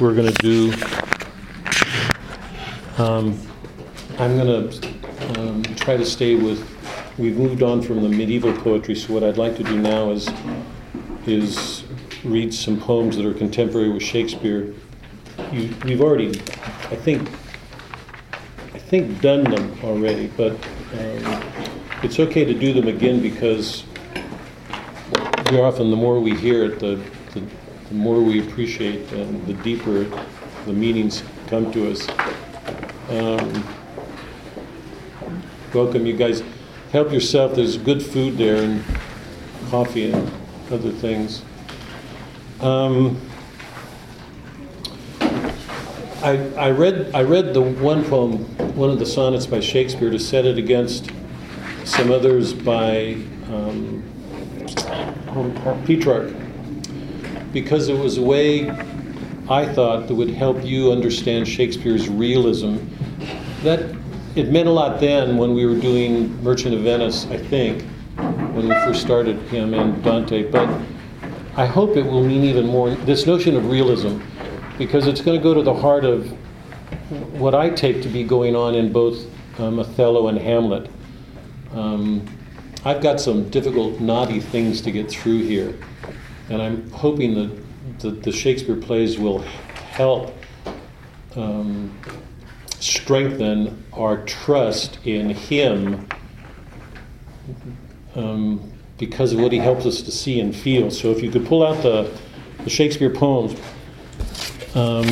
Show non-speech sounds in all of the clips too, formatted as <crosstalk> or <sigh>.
we're going to do, um, I'm going to um, try to stay with, we've moved on from the medieval poetry, so what I'd like to do now is, is read some poems that are contemporary with Shakespeare. You, we've already, I think, I think done them already, but um, it's okay to do them again because very often the more we hear it, the, the, the more we appreciate and the deeper the meanings come to us. Um, welcome, you guys. Help yourself. There's good food there and coffee and other things. Um, I, I read I read the one poem, one of the sonnets by Shakespeare, to set it against some others by um, Petrarch, because it was a way I thought that would help you understand Shakespeare's realism. That it meant a lot then when we were doing Merchant of Venice, I think, when we first started him and Dante. But I hope it will mean even more this notion of realism, because it's going to go to the heart of what I take to be going on in both um, Othello and Hamlet. Um, I've got some difficult, knotty things to get through here, and I'm hoping that the, the Shakespeare plays will help um, strengthen our trust in him um, because of what he helps us to see and feel. So if you could pull out the, the Shakespeare poems. Um,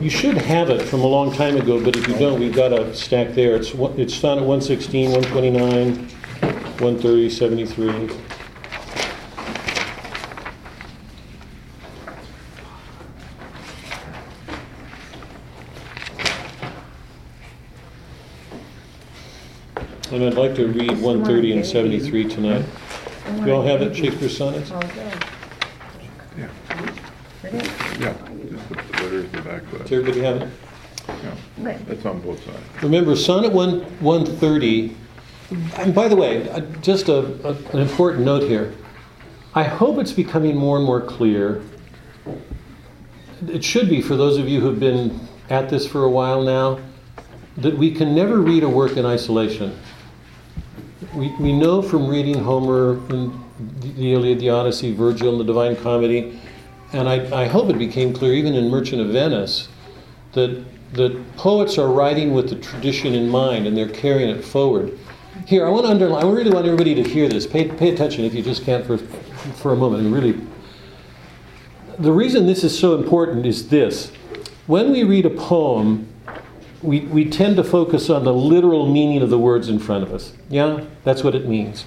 You should have it from a long time ago, but if you don't, we've got a stack there. It's, it's found at 116, 129, 130, 73. And I'd like to read 130 and 73 tonight. Do you all have it, Shakespeare sonnets? Yeah. Yeah, just the letters, the back Does left. everybody have it? Yeah, that's on both sides. Remember, sonnet 1, 130, and by the way, uh, just a, a, an important note here. I hope it's becoming more and more clear. It should be for those of you who've been at this for a while now, that we can never read a work in isolation. We, we know from reading Homer and the Iliad, the Odyssey, Virgil, and the Divine Comedy, and I, I hope it became clear even in Merchant of Venice, that that poets are writing with the tradition in mind and they're carrying it forward. Here, I want to underline, I really want everybody to hear this. Pay, pay attention if you just can't for, for a moment. Really, the reason this is so important is this. When we read a poem, we, we tend to focus on the literal meaning of the words in front of us. Yeah, that's what it means.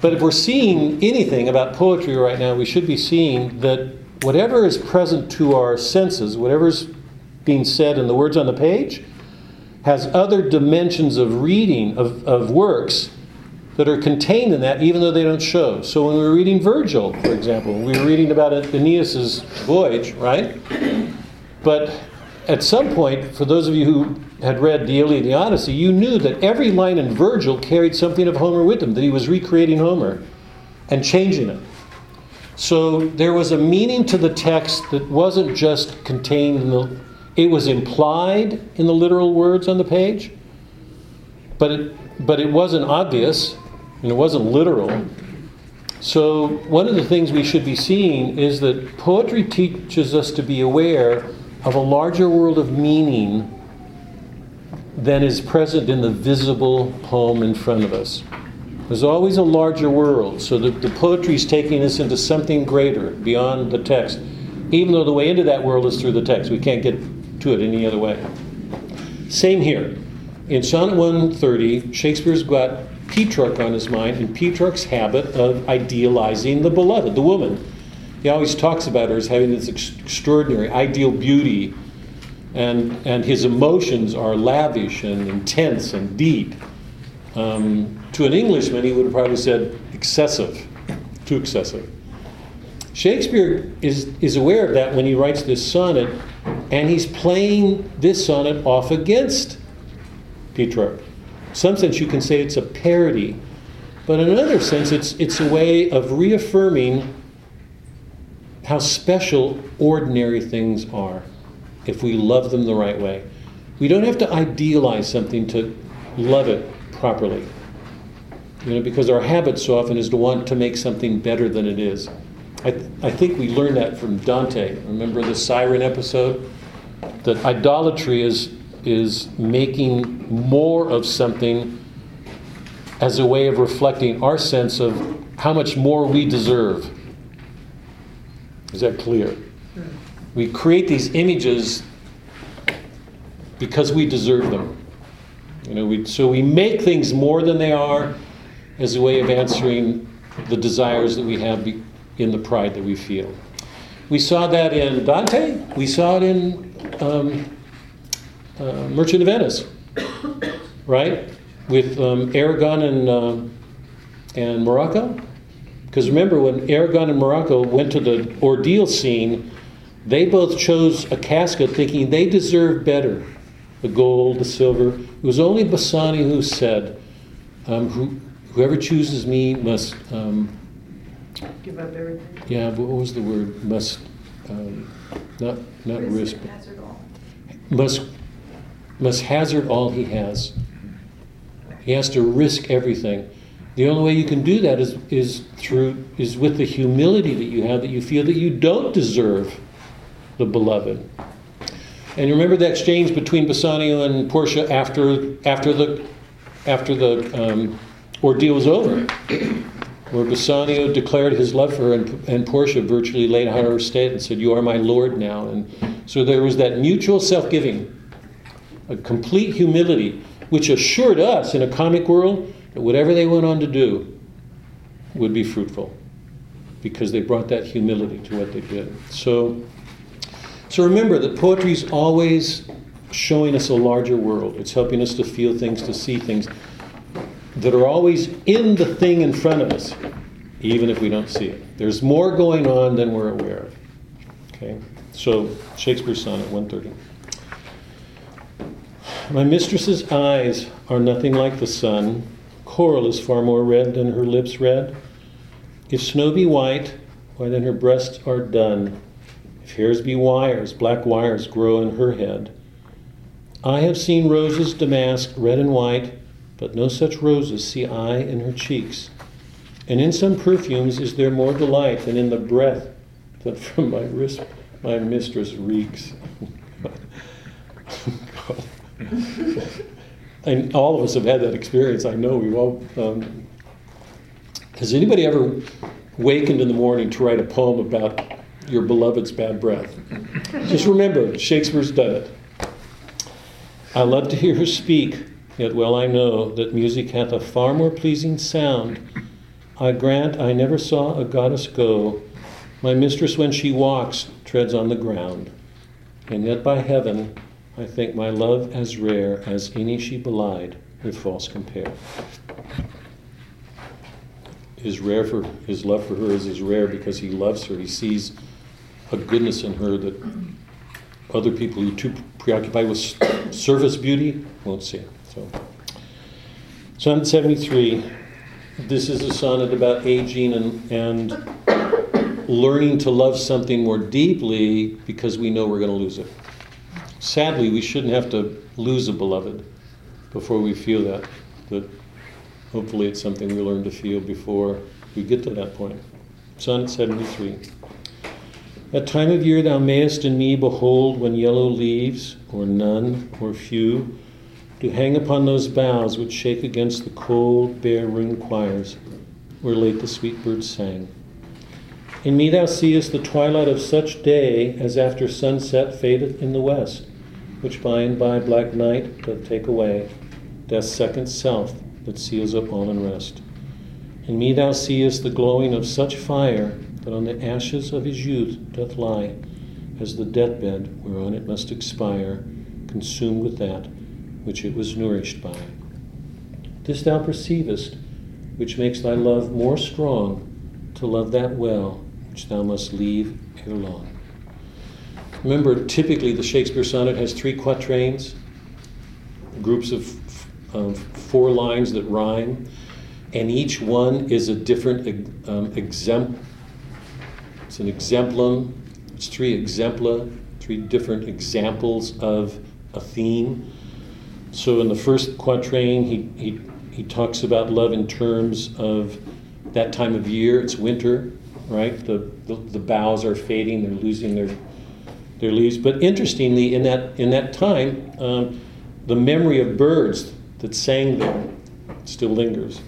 But if we're seeing anything about poetry right now, we should be seeing that whatever is present to our senses, whatever's being said in the words on the page has other dimensions of reading of, of works that are contained in that, even though they don't show. So when we were reading Virgil, for example, we were reading about Aeneas's voyage, right? But at some point, for those of you who had read the Iliad and the Odyssey, you knew that every line in Virgil carried something of Homer with him, that he was recreating Homer and changing it. So there was a meaning to the text that wasn't just contained in the it was implied in the literal words on the page, but it, but it wasn't obvious and it wasn't literal. So, one of the things we should be seeing is that poetry teaches us to be aware of a larger world of meaning than is present in the visible poem in front of us. There's always a larger world, so the, the poetry is taking us into something greater beyond the text, even though the way into that world is through the text. We can't get to it any other way. Same here. In Sonnet 130, Shakespeare's got Petrarch on his mind and Petrarch's habit of idealizing the beloved, the woman. He always talks about her as having this ex- extraordinary, ideal beauty, and, and his emotions are lavish and intense and deep. Um, to an Englishman, he would have probably said excessive, too excessive. Shakespeare is, is aware of that when he writes this sonnet, and he's playing this sonnet off against Petrarch. In some sense, you can say it's a parody, but in another sense, it's, it's a way of reaffirming how special ordinary things are if we love them the right way. We don't have to idealize something to love it properly. You know, because our habit so often is to want to make something better than it is. I, th- I think we learned that from Dante. Remember the siren episode? That idolatry is, is making more of something as a way of reflecting our sense of how much more we deserve. Is that clear? We create these images because we deserve them. You know, we, so we make things more than they are as a way of answering the desires that we have be, in the pride that we feel. We saw that in Dante. We saw it in um, uh, Merchant of Venice, right? With um, Aragon and uh, and Morocco. Because remember, when Aragon and Morocco went to the ordeal scene, they both chose a casket thinking they deserved better the gold, the silver. It was only Bassanio who said, um, who, whoever chooses me must. Um, Give up everything. yeah, what was the word? Must um, not not risk. Risk. Must must hazard all he has. He has to risk everything. The only way you can do that is is through is with the humility that you have that you feel that you don't deserve the beloved. And remember the exchange between Bassanio and Portia after after the after the um, ordeal was over, where Bassanio declared his love for her, and, and Portia virtually laid out her state and said, "You are my lord now." And so there was that mutual self-giving, a complete humility, which assured us in a comic world that whatever they went on to do would be fruitful, because they brought that humility to what they did. So. So remember that poetry is always showing us a larger world. It's helping us to feel things, to see things that are always in the thing in front of us, even if we don't see it. There's more going on than we're aware of. Okay? So Shakespeare's sonnet 130. My mistress's eyes are nothing like the sun. Coral is far more red than her lips red. If snow be white, why then her breasts are dun. If hairs be wires, black wires grow in her head. I have seen roses damasked red and white, but no such roses see I in her cheeks. And in some perfumes is there more delight than in the breath that from my wrist my mistress reeks. <laughs> and all of us have had that experience. I know we've all. Um, has anybody ever wakened in the morning to write a poem about your beloved's bad breath? Just remember, Shakespeare's done it. I love to hear her speak, yet well I know that music hath a far more pleasing sound. I grant I never saw a goddess go. My mistress, when she walks, treads on the ground. And yet by heaven, I think my love as rare as any she belied with false compare. His rare for his love for her is as rare because he loves her. He sees a goodness in her that other people who are too preoccupied with surface beauty won't see. So, Sonnet 73. This is a sonnet about aging and, and learning to love something more deeply because we know we're going to lose it. Sadly, we shouldn't have to lose a beloved before we feel that. But hopefully it's something we learn to feel before we get to that point. Sonnet 73. At time of year thou mayest in me behold when yellow leaves, or none, or few, do hang upon those boughs which shake against the cold, bare ruined choirs, where late the sweet birds sang. In me thou seest the twilight of such day as after sunset fadeth in the west, which by and by black night doth take away, death's second self that seals up all unrest. In me thou seest the glowing of such fire that on the ashes of his youth doth lie, as the deathbed whereon it must expire, consumed with that which it was nourished by. This thou perceivest, which makes thy love more strong, to love that well which thou must leave ere long. Remember, typically the Shakespeare sonnet has three quatrains, groups of of four lines that rhyme, and each one is a different um, It's an exemplum. It's three exempla, three different examples of a theme. So in the first quatrain, he, he, he talks about love in terms of that time of year. It's winter, right? The, the, the boughs are fading, they're losing their, their leaves. But interestingly, in that, in that time, um, the memory of birds that sang there still lingers.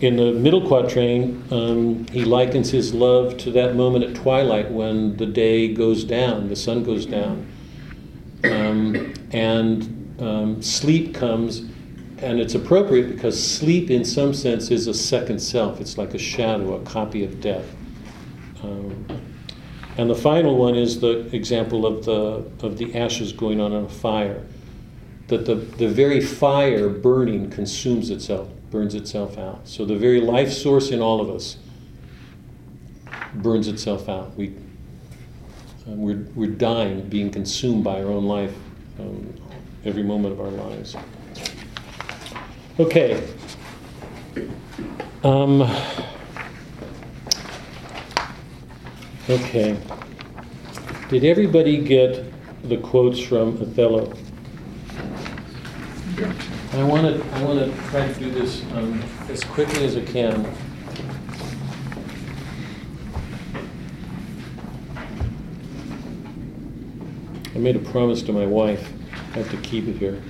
In the middle quatrain, um, he likens his love to that moment at twilight when the day goes down, the sun goes down, um, and um, sleep comes. And it's appropriate because sleep, in some sense, is a second self. It's like a shadow, a copy of death. Um, and the final one is the example of the, of the ashes going on in a fire. That the, the very fire burning consumes itself burns itself out. So the very life source in all of us burns itself out. We, um, we're, we're dying, being consumed by our own life um, every moment of our lives. Okay. Um, okay. Did everybody get the quotes from Othello? I want to I want to try to do this um, as quickly as I can. I made a promise to my wife. Have to keep it here.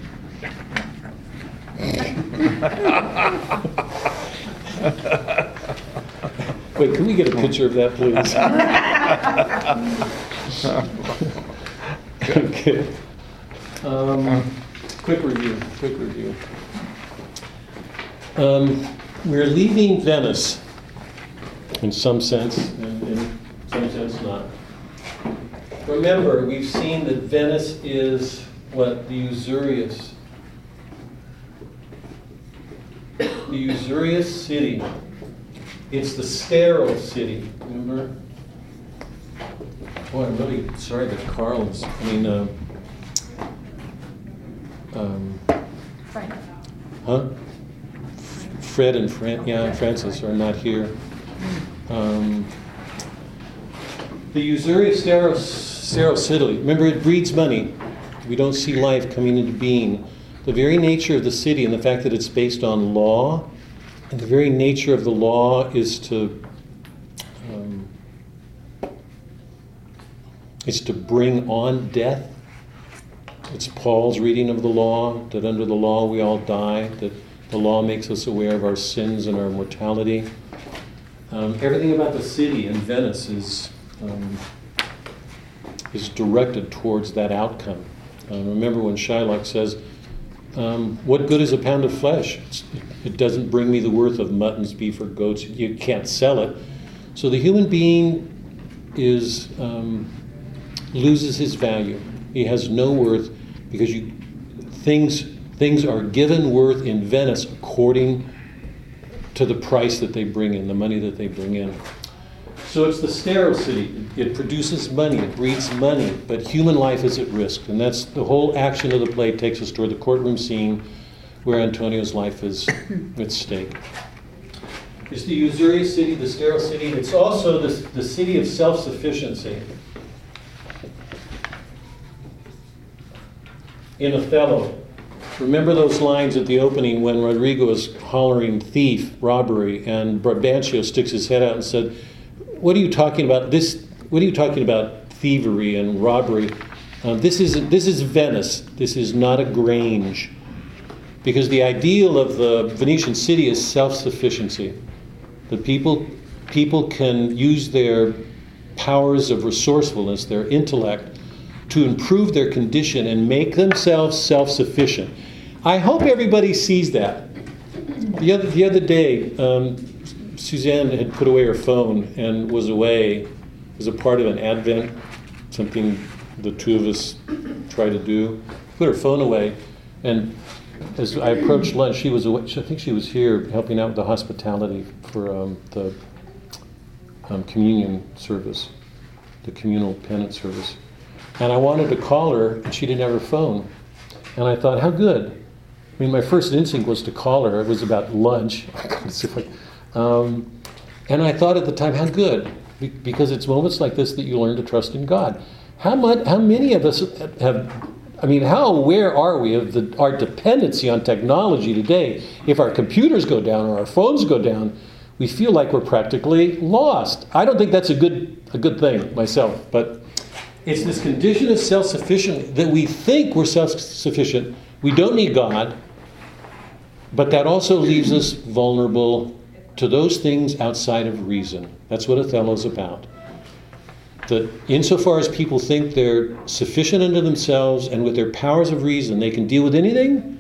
Wait, can we get a picture of that, please? okay. Um, quick review, quick review. Um, we're leaving Venice in some sense, and in some sense not. Remember, we've seen that Venice is what? The usurious. The usurious city. It's the sterile city, remember? Boy, I'm really sorry that Carl's, I mean, uh, um, Frank. huh? Fred and Fran, yeah, Francis are not here. Um, the usurious sterile, sterile city, remember it breeds money. We don't see life coming into being. The very nature of the city and the fact that it's based on law, and the very nature of the law is to um, is to bring on death. It's Paul's reading of the law that under the law we all die, that the law makes us aware of our sins and our mortality. Um, everything about the city in Venice is, um, is directed towards that outcome. Uh, remember when Shylock says, um, What good is a pound of flesh? It's, it doesn't bring me the worth of muttons, beef, or goats. You can't sell it. So the human being is um, loses his value. He has no worth because you, things, things are given worth in Venice according to the price that they bring in, the money that they bring in. So it's the sterile city. It produces money, it breeds money, but human life is at risk. And that's the whole action of the play takes us toward the courtroom scene where Antonio's life is <coughs> at stake. It's the usurious city, the sterile city. It's also the, the city of self sufficiency. In Othello, remember those lines at the opening when Roderigo is hollering thief, robbery, and Brabantio sticks his head out and said, What are you talking about? This, what are you talking about? Thievery and robbery. Uh, this, is, this is Venice. This is not a grange. Because the ideal of the Venetian city is self sufficiency. The people, people can use their powers of resourcefulness, their intellect, to improve their condition and make themselves self sufficient. I hope everybody sees that. The other, the other day, um, Suzanne had put away her phone and was away as a part of an advent, something the two of us try to do. Put her phone away, and as I approached lunch, she was away. I think she was here helping out with the hospitality for um, the um, communion service, the communal penance service. And I wanted to call her, and she didn't have her phone. And I thought, how good. I mean, my first instinct was to call her. It was about lunch. <laughs> um, and I thought at the time, how good. Because it's moments like this that you learn to trust in God. How much, how many of us have, I mean, how aware are we of the, our dependency on technology today? If our computers go down or our phones go down, we feel like we're practically lost. I don't think that's a good, a good thing myself, but it's this condition of self sufficient that we think we're self sufficient. We don't need God, but that also leaves us vulnerable to those things outside of reason. That's what Othello's about. That insofar as people think they're sufficient unto themselves and with their powers of reason they can deal with anything,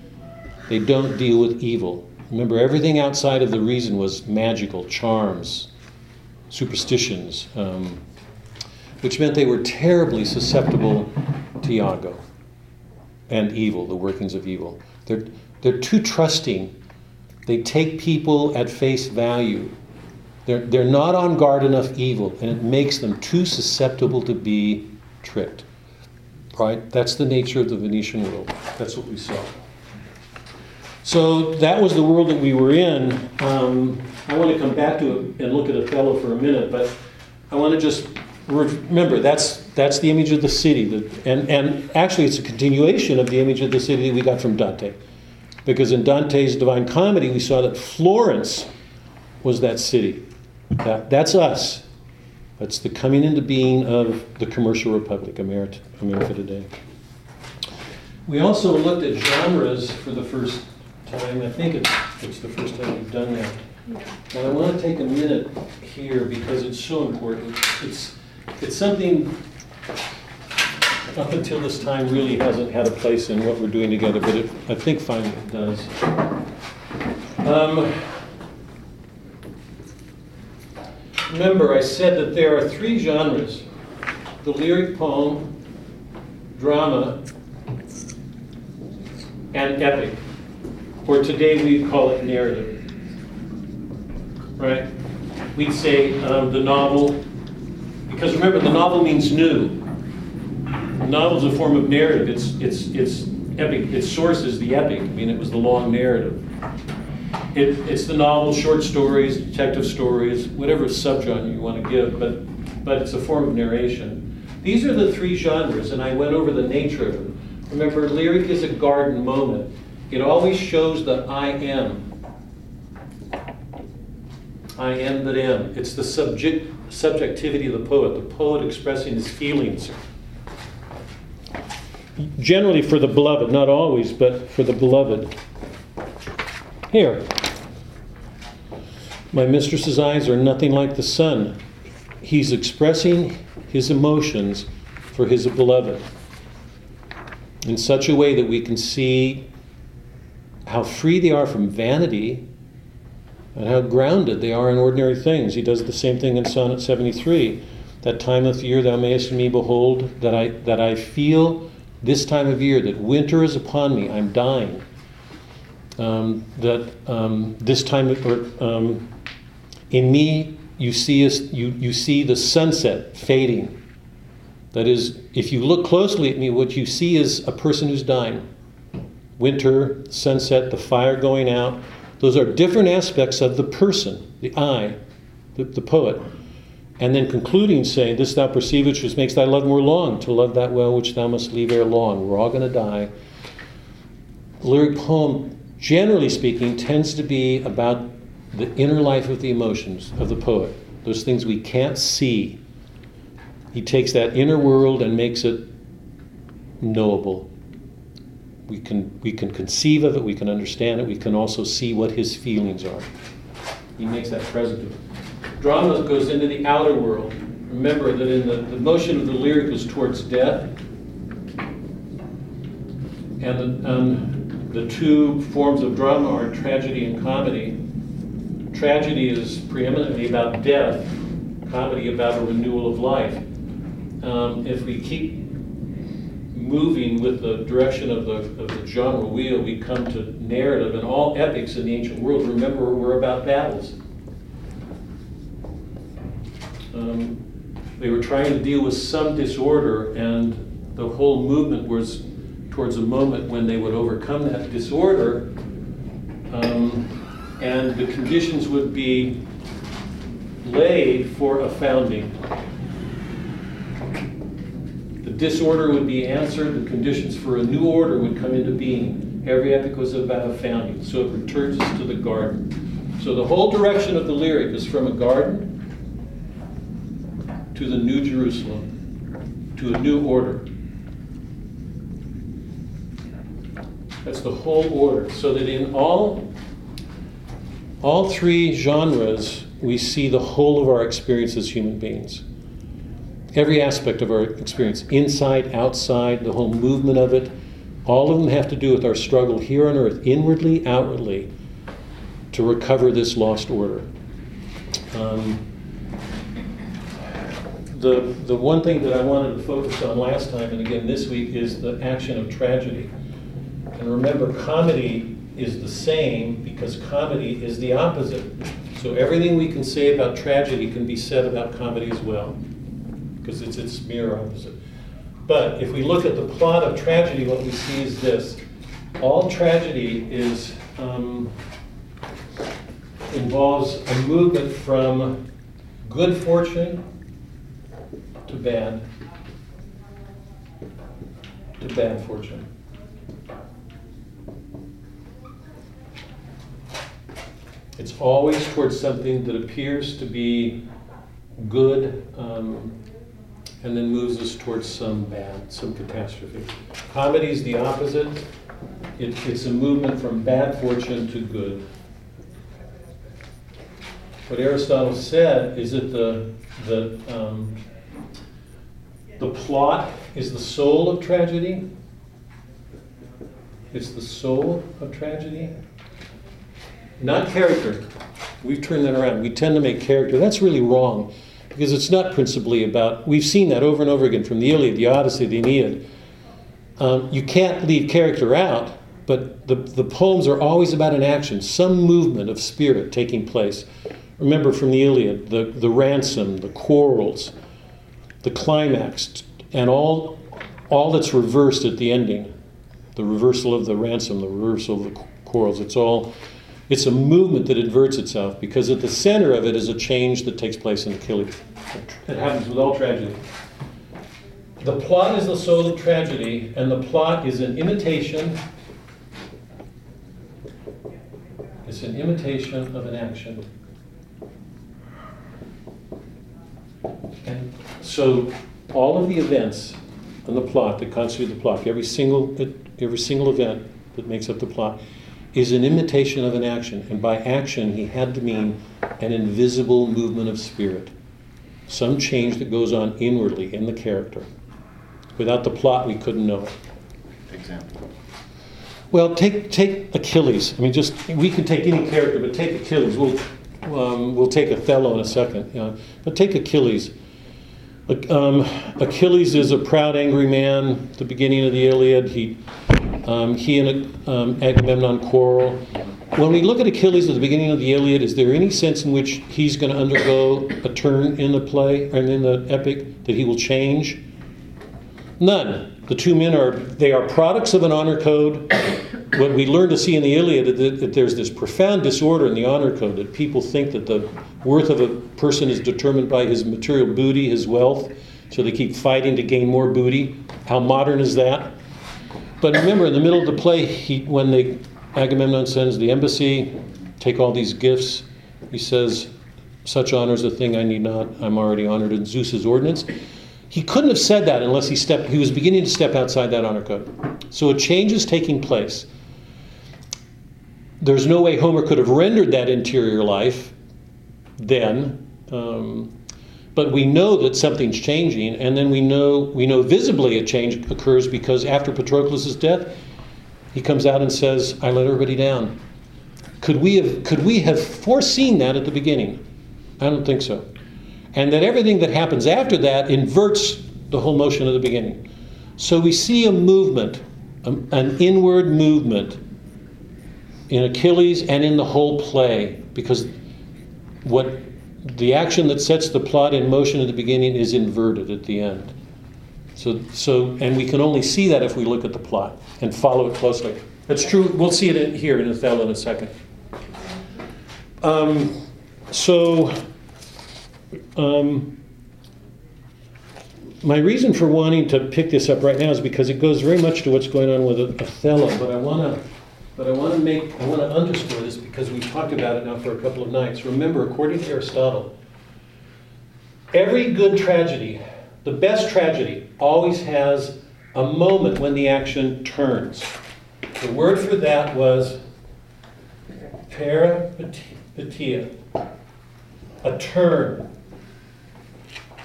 they don't deal with evil. Remember, everything outside of the reason was magical, charms, superstitions, um, which meant they were terribly susceptible to Iago and evil, the workings of evil. They're, they're too trusting. They take people at face value. They're, they're not on guard enough evil, and it makes them too susceptible to be tricked. Right? That's the nature of the Venetian world. That's what we saw. So that was the world that we were in. Um, I want to come back to it and look at Othello for a minute, but I want to just remember that's that's the image of the city, that, and and actually it's a continuation of the image of the city that we got from Dante, because in Dante's Divine Comedy we saw that Florence was that city. That, that's us. That's the coming into being of the commercial republic, America, America today. We also looked at genres for the first time. I think it's, it's the first time we've done that. And I want to take a minute here because it's so important. It's, it's something up until this time really hasn't had a place in what we're doing together, but it, I think finally it does. Um, remember, I said that there are three genres the lyric poem, drama, and epic, or today we'd call it narrative. Right? We'd say um, the novel, because remember, the novel means new. The novel is a form of narrative. It's, it's, it's epic. Its source is the epic. I mean, it was the long narrative. It, it's the novel, short stories, detective stories, whatever subgenre you want to give, but, but it's a form of narration. These are the three genres, and I went over the nature of them. Remember, lyric is a garden moment. It always shows the I am. I am that am. It's the subject, subjectivity of the poet, the poet expressing his feelings. Generally for the beloved, not always, but for the beloved. Here. My mistress's eyes are nothing like the sun. He's expressing his emotions for his beloved in such a way that we can see how free they are from vanity and how grounded they are in ordinary things. He does the same thing in Sonnet 73. That time of year thou mayest me behold, that I, that I feel this time of year, that winter is upon me, I'm dying. Um, that um, this time, or, um, in me, you see, you, you see the sunset fading. That is, if you look closely at me, what you see is a person who's dying. Winter, sunset, the fire going out. Those are different aspects of the person, the I, the, the poet. And then concluding, saying, This thou perceivest, which makes thy love more long, to love that well which thou must leave ere long. We're all going to die. Lyric poem, generally speaking, tends to be about the inner life of the emotions of the poet, those things we can't see. He takes that inner world and makes it knowable. We can, we can conceive of it, we can understand it, we can also see what his feelings are. He makes that present. Drama goes into the outer world. Remember that in the, the motion of the lyric is towards death. And the, um, the two forms of drama are tragedy and comedy. Tragedy is preeminently about death, comedy about a renewal of life. Um, if we keep moving with the direction of the, of the genre wheel, we come to narrative, and all epics in the ancient world, remember, were about battles. Um, they were trying to deal with some disorder, and the whole movement was towards a moment when they would overcome that disorder, um, and the conditions would be laid for a founding. The disorder would be answered, the conditions for a new order would come into being. Every epic was about a founding, so it returns us to the garden. So the whole direction of the lyric is from a garden to the New Jerusalem, to a new order. That's the whole order. So that in all, all three genres, we see the whole of our experience as human beings. Every aspect of our experience, inside, outside, the whole movement of it, all of them have to do with our struggle here on earth, inwardly, outwardly, to recover this lost order. Um, the, the one thing that I wanted to focus on last time and again this week is the action of tragedy. And remember, comedy is the same because comedy is the opposite. So everything we can say about tragedy can be said about comedy as well, because it's its mirror opposite. But if we look at the plot of tragedy, what we see is this. All tragedy is um, involves a movement from good fortune to ban to bad fortune. It's always towards something that appears to be good um, and then moves us towards some bad, some catastrophe. Comedy is the opposite. It, it's a movement from bad fortune to good. What Aristotle said is that the, the, um, the plot is the soul of tragedy. It's the soul of tragedy. Not character. We've turned that around. We tend to make character. That's really wrong because it's not principally about, we've seen that over and over again from the Iliad, the Odyssey, the Aeneid. Um, you can't leave character out, but the, the poems are always about an action, some movement of spirit taking place. Remember from the Iliad, the, the ransom, the quarrels, the climax, and all, all that's reversed at the ending. The reversal of the ransom, the reversal of the quarrels. It's all it's a movement that inverts itself because at the center of it is a change that takes place in Achilles. It happens with all tragedy. The plot is the soul of tragedy, and the plot is an imitation. It's an imitation of an action. And so all of the events in the plot that constitute the plot, every single, every single event that makes up the plot, is an imitation of an action. And by action, he had to mean an invisible movement of spirit, some change that goes on inwardly in the character. Without the plot, we couldn't know it. Example. Well, take take Achilles. I mean, just we can take any character, but take Achilles. We'll um, we'll take Othello in a second. You know, but take Achilles. Um, Achilles is a proud, angry man. At the beginning of the Iliad, he um, he and um, Agamemnon quarrel. When we look at Achilles at the beginning of the Iliad, is there any sense in which he's going to undergo a turn in the play and in the epic that he will change? None. The two men are they are products of an honor code. What we learn to see in the Iliad is that, that there's this profound disorder in the honor code that people think that the worth of a person is determined by his material booty, his wealth, so they keep fighting to gain more booty. How modern is that? But remember, in the middle of the play, he, when the Agamemnon sends the embassy, take all these gifts, he says, Such honor is a thing I need not. I'm already honored in Zeus's ordinance. He couldn't have said that unless he stepped, he was beginning to step outside that honor code. So a change is taking place. There's no way Homer could have rendered that interior life then. Um, but we know that something's changing, and then we know we know visibly a change occurs because after Patroclus' death, he comes out and says, "I let everybody down." Could we have could we have foreseen that at the beginning? I don't think so. And that everything that happens after that inverts the whole motion of the beginning. So we see a movement, an inward movement in Achilles and in the whole play, because what the action that sets the plot in motion at the beginning is inverted at the end. So, so, and we can only see that if we look at the plot and follow it closely. That's true. We'll see it in, here in Othello in a second. Um, so, Um, my reason for wanting to pick this up right now is because it goes very much to what's going on with Othello, but I want to but I want to make I want to underscore this because we've talked about it now for a couple of nights. Remember, according to Aristotle, every good tragedy, the best tragedy, always has a moment when the action turns. The word for that was peripeteia, a turn.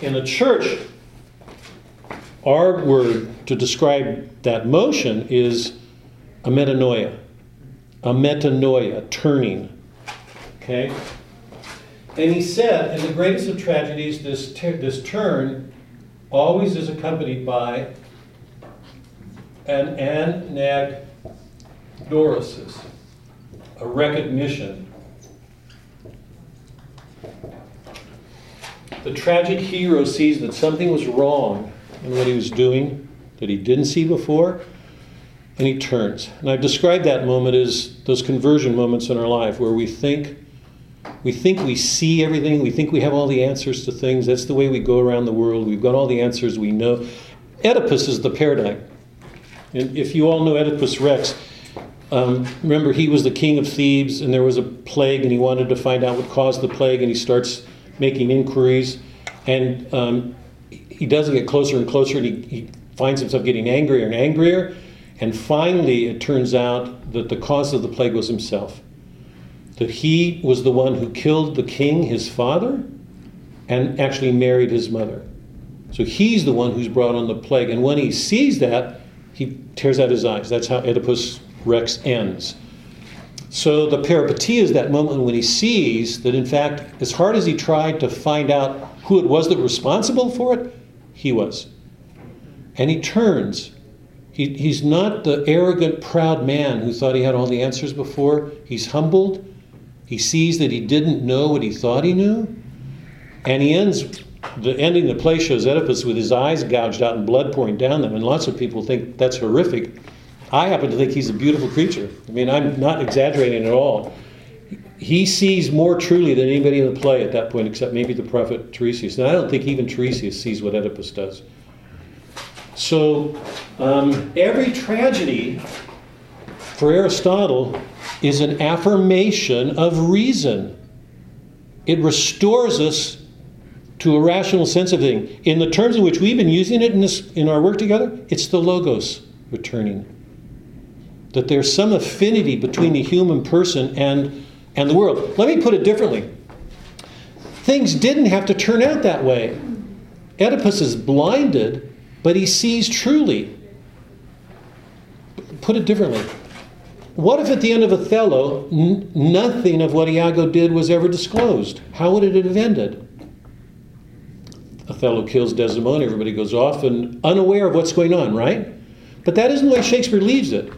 In a church, our word to describe that motion is a metanoia. A metanoia, turning. Okay? And he said, in the greatest of tragedies, this, this turn always is accompanied by an anagnosis, a recognition. The tragic hero sees that something was wrong in what he was doing that he didn't see before, and he turns. And I've described that moment as those conversion moments in our life where we think we think we see everything, we think we have all the answers to things. That's the way we go around the world. We've got all the answers we know. Oedipus is the paradigm. And if you all know Oedipus Rex, um, remember he was the king of Thebes and there was a plague and he wanted to find out what caused the plague and he starts making inquiries and um, he doesn't get closer and closer and he, he finds himself getting angrier and angrier and finally it turns out that the cause of the plague was himself that he was the one who killed the king his father and actually married his mother so he's the one who's brought on the plague and when he sees that he tears out his eyes. That's how Oedipus Rex ends. So the peripeteia is that moment when he sees that, in fact, as hard as he tried to find out who it was that was responsible for it, he was. And he turns. He, he's not the arrogant, proud man who thought he had all the answers before. He's humbled. He sees that he didn't know what he thought he knew. And he ends the ending the play shows Oedipus with his eyes gouged out and blood pouring down them, and lots of people think that's horrific. I happen to think he's a beautiful creature. I mean, I'm not exaggerating at all. He sees more truly than anybody in the play at that point, except maybe the prophet Tiresias. And I don't think even Tiresias sees what Oedipus does. So, um, every tragedy for Aristotle is an affirmation of reason. It restores us to a rational sense of thing. In the terms in which we've been using it in, this, in our work together, it's the logos returning. That there's some affinity between the human person and, and the world. Let me put it differently. Things didn't have to turn out that way. Oedipus is blinded, but he sees truly. Put it differently. What if at the end of Othello, n- nothing of what Iago did was ever disclosed? How would it have ended? Othello kills Desdemona, everybody goes off and unaware of what's going on, right? But that isn't the way Shakespeare leaves it.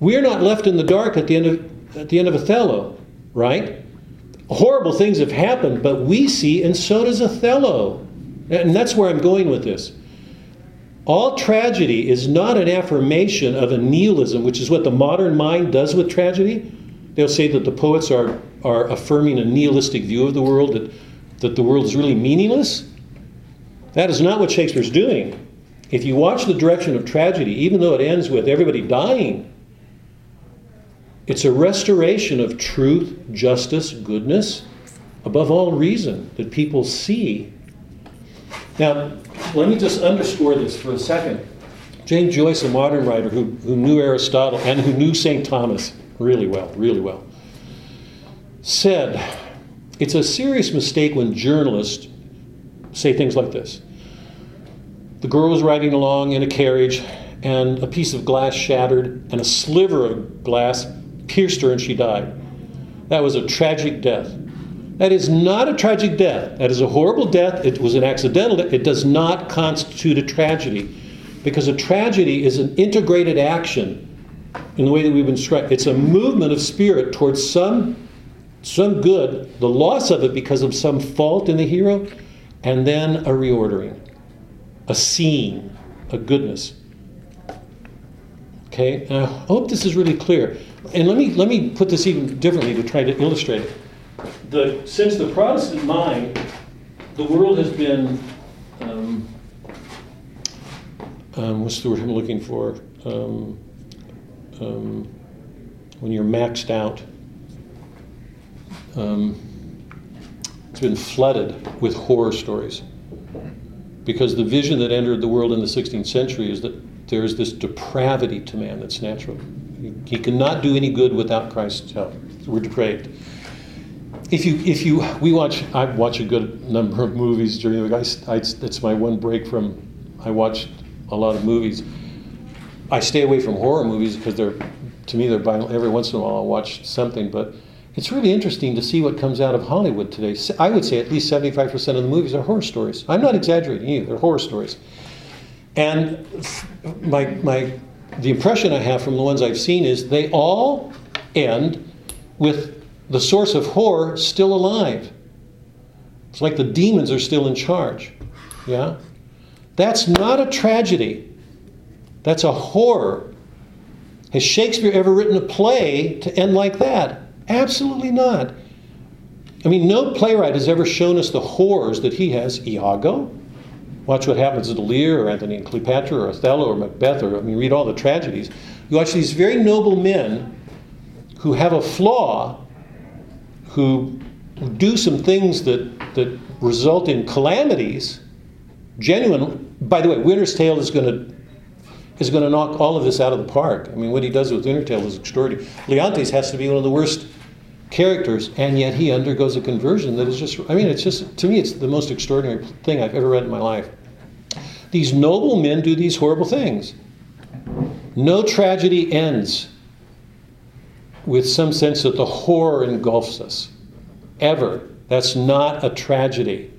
We're not left in the dark at the end of, at the end of Othello, right? Horrible things have happened, but we see, and so does Othello. And that's where I'm going with this. All tragedy is not an affirmation of a nihilism, which is what the modern mind does with tragedy. They'll say that the poets are, are affirming a nihilistic view of the world, that, that the world is really meaningless. That is not what Shakespeare's doing. If you watch the direction of tragedy, even though it ends with everybody dying, it's a restoration of truth, justice, goodness, above all reason that people see. Now, let me just underscore this for a second. James Joyce, a modern writer who, who knew Aristotle and who knew St. Thomas really well, really well, said it's a serious mistake when journalists say things like this The girl was riding along in a carriage, and a piece of glass shattered, and a sliver of glass pierced her, and she died. That was a tragic death. That is not a tragic death. That is a horrible death. It was an accidental death. It does not constitute a tragedy because a tragedy is an integrated action in the way that we've been described. It's a movement of spirit towards some, some good, the loss of it because of some fault in the hero, and then a reordering, a scene, a goodness. Okay, and I hope this is really clear. And let me let me put this even differently to try to illustrate it. The, since the Protestant mind the world has been, um, um, what's the word I'm looking for? Um, um, when you're maxed out. Um, it's been flooded with horror stories. Because the vision that entered the world in the 16th century is that there's this depravity to man that's natural. He, cannot do any good without Christ's help. We're depraved. If you, if you, we watch, I watch a good number of movies during the week. I, I, it's my one break from, I watch a lot of movies. I stay away from horror movies because they're, to me, they're violent. Every once in a while I'll watch something, but it's really interesting to see what comes out of Hollywood today. I would say at least 75% of the movies are horror stories. I'm not exaggerating either, they're horror stories. And my, my, the impression I have from the ones I've seen is they all end with the source of horror still alive. It's like the demons are still in charge. Yeah? That's not a tragedy. That's a horror. Has Shakespeare ever written a play to end like that? Absolutely not. I mean, no playwright has ever shown us the horrors that he has. Iago, watch what happens to Lear or Antony and Cleopatra or Othello or Macbeth, or I mean, read all the tragedies. You watch these very noble men who have a flaw, who do some things that, that result in calamities, genuine. By the way, Winter's Tale is going to is going to knock all of this out of the park. I mean, what he does with Winter's Tale is extraordinary. Leontes has to be one of the worst characters, and yet he undergoes a conversion that is just, I mean, it's just, to me, it's the most extraordinary thing I've ever read in my life. These noble men do these horrible things. No tragedy ends with some sense that the horror engulfs us. Ever. That's not a tragedy.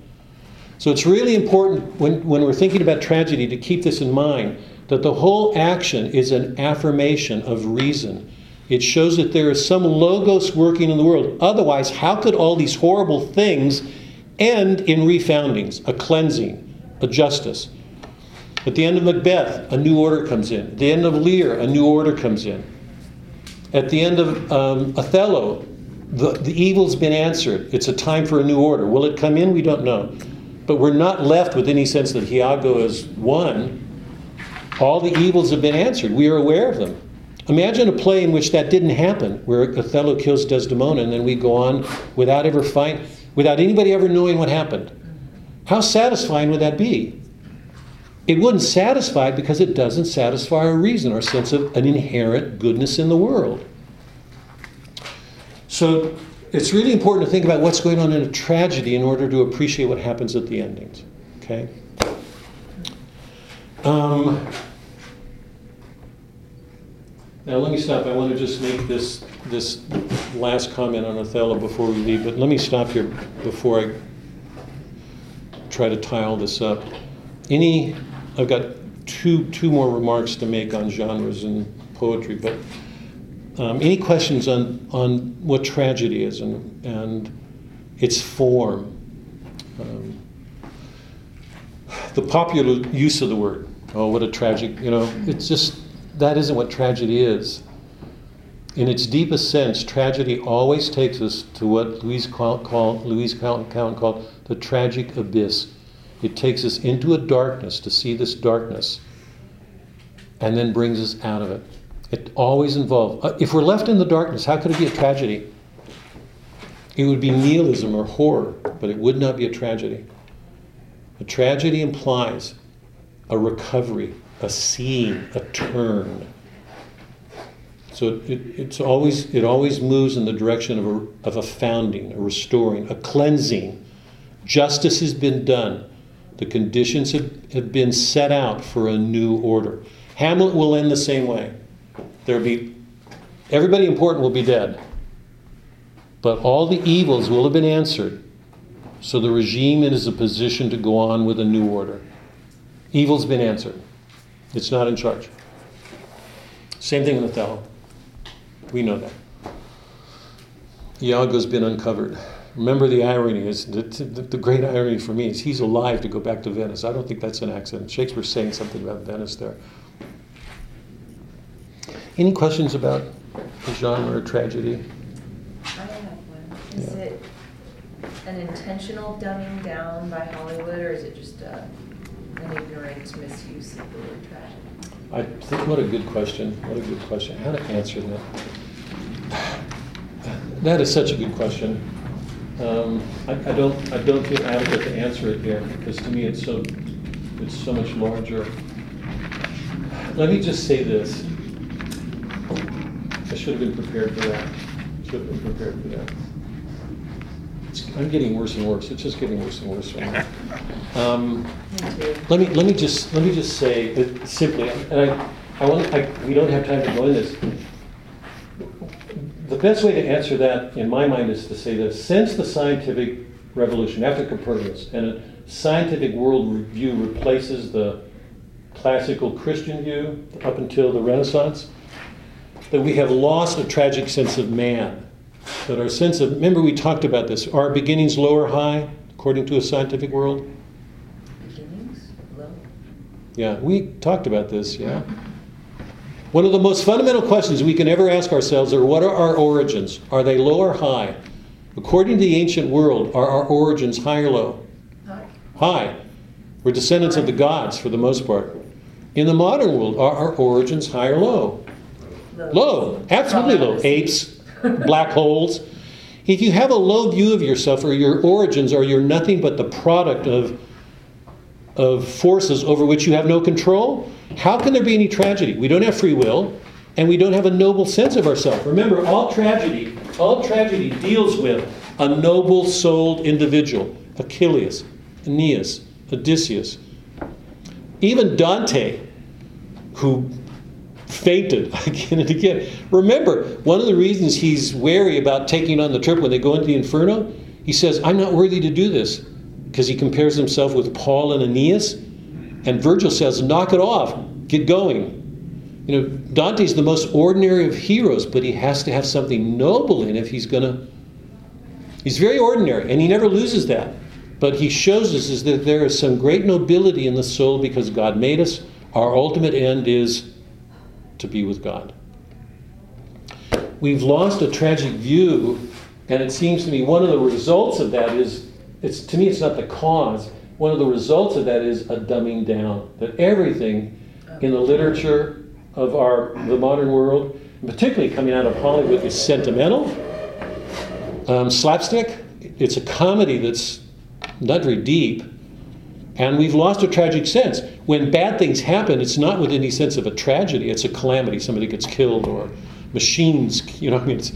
So it's really important when, when we're thinking about tragedy to keep this in mind that the whole action is an affirmation of reason it shows that there is some logos working in the world. Otherwise, how could all these horrible things end in refoundings, a cleansing, a justice? At the end of Macbeth, a new order comes in. At the end of Lear, a new order comes in. At the end of um, Othello, the, the evil's been answered. It's a time for a new order. Will it come in? We don't know. But we're not left with any sense that Iago is won. All the evils have been answered. We are aware of them. Imagine a play in which that didn't happen, where Othello kills Desdemona and then we go on without ever find, without anybody ever knowing what happened. How satisfying would that be? It wouldn't satisfy because it doesn't satisfy our reason, our sense of an inherent goodness in the world. So it's really important to think about what's going on in a tragedy in order to appreciate what happens at the endings. Okay? Um, now let me stop. I want to just make this this last comment on Othello before we leave, but let me stop here before I try to tie all this up. Any, I've got two two more remarks to make on genres and poetry, but um, any questions on on what tragedy is and and its form? Um, the popular use of the word. Oh, what a tragic! You know, it's just that isn't what tragedy is. In its deepest sense, tragedy always takes us to what Louise, call, Louise Cowan called the tragic abyss. It takes us into a darkness to see this darkness and then brings us out of it. It always involves, uh, if we're left in the darkness, how could it be a tragedy? It would be nihilism or horror, but it would not be a tragedy. A tragedy implies a recovery, a seeing, a turn. So it, it's always, it always moves in the direction of a, of a founding, a restoring, a cleansing. Justice has been done. The conditions have, have been set out for a new order. Hamlet will end the same way. There'll be everybody important will be dead. But all the evils will have been answered. So the regime is in a position to go on with a new order. Evil's been answered. It's not in charge. Same thing in Othello. We know that. Iago's been uncovered. Remember the irony is the, the, the, great irony for me is he's alive to go back to Venice. I don't think that's an accident. Shakespeare's saying something about Venice there. Any questions about the genre of tragedy? I have one. Is Yeah. it an intentional dumbing down by Hollywood, or is it just uh, an ignorant misuse of the word tragedy? I think, what a good question. What a good question. How to answer that? <sighs> That is such a good question. Um, I, I don't, I don't feel adequate to answer it here because to me it's so, it's so much larger. Let me just say this. I should have been prepared for that. Should have been prepared for that. It's, I'm getting worse and worse. It's just getting worse and worse. Um, Me too. let me, let me just, let me just say simply, and I, I want, I, we don't have time to go into this. The best way to answer that, in my mind, is to say this, since the scientific revolution, after Copernicus, and a scientific world view replaces the classical Christian view up until the Renaissance, that we have lost a tragic sense of man. That our sense of, remember we talked about this, are beginnings low or high, according to a scientific world? Beginnings, low. Yeah, we talked about this, yeah. One of the most fundamental questions we can ever ask ourselves are what are our origins? Are they low or high? According to the ancient world, are our origins high or low? Hi. High. We're descendants of the gods for the most part. In the modern world, are our origins high or low? Low, absolutely low. Apes, black holes. If you have a low view of yourself or your origins or you're nothing but the product of, of forces over which you have no control, how can there be any tragedy? We don't have free will and we don't have a noble sense of ourselves. Remember, all tragedy, all tragedy deals with a noble souled individual. Achilles, Aeneas, Odysseus. Even Dante, who fainted <laughs> again and again. Remember, one of the reasons he's wary about taking on the trip when they go into the inferno, he says, I'm not worthy to do this. Because he compares himself with Paul and Aeneas. And Virgil says, knock it off, get going. You know, Dante's the most ordinary of heroes, but he has to have something noble in if he's going to. He's very ordinary, and he never loses that. But he shows us is that there is some great nobility in the soul because God made us. Our ultimate end is to be with God. We've lost a tragic view, and it seems to me one of the results of that is, it's to me it's not the cause. One of the results of that is a dumbing down. That everything in the literature of our the modern world, particularly coming out of Hollywood, is sentimental, um, slapstick. It's a comedy that's not very deep, and we've lost a tragic sense. When bad things happen, it's not with any sense of a tragedy, it's a calamity. Somebody gets killed or machines, you know, I mean, it's,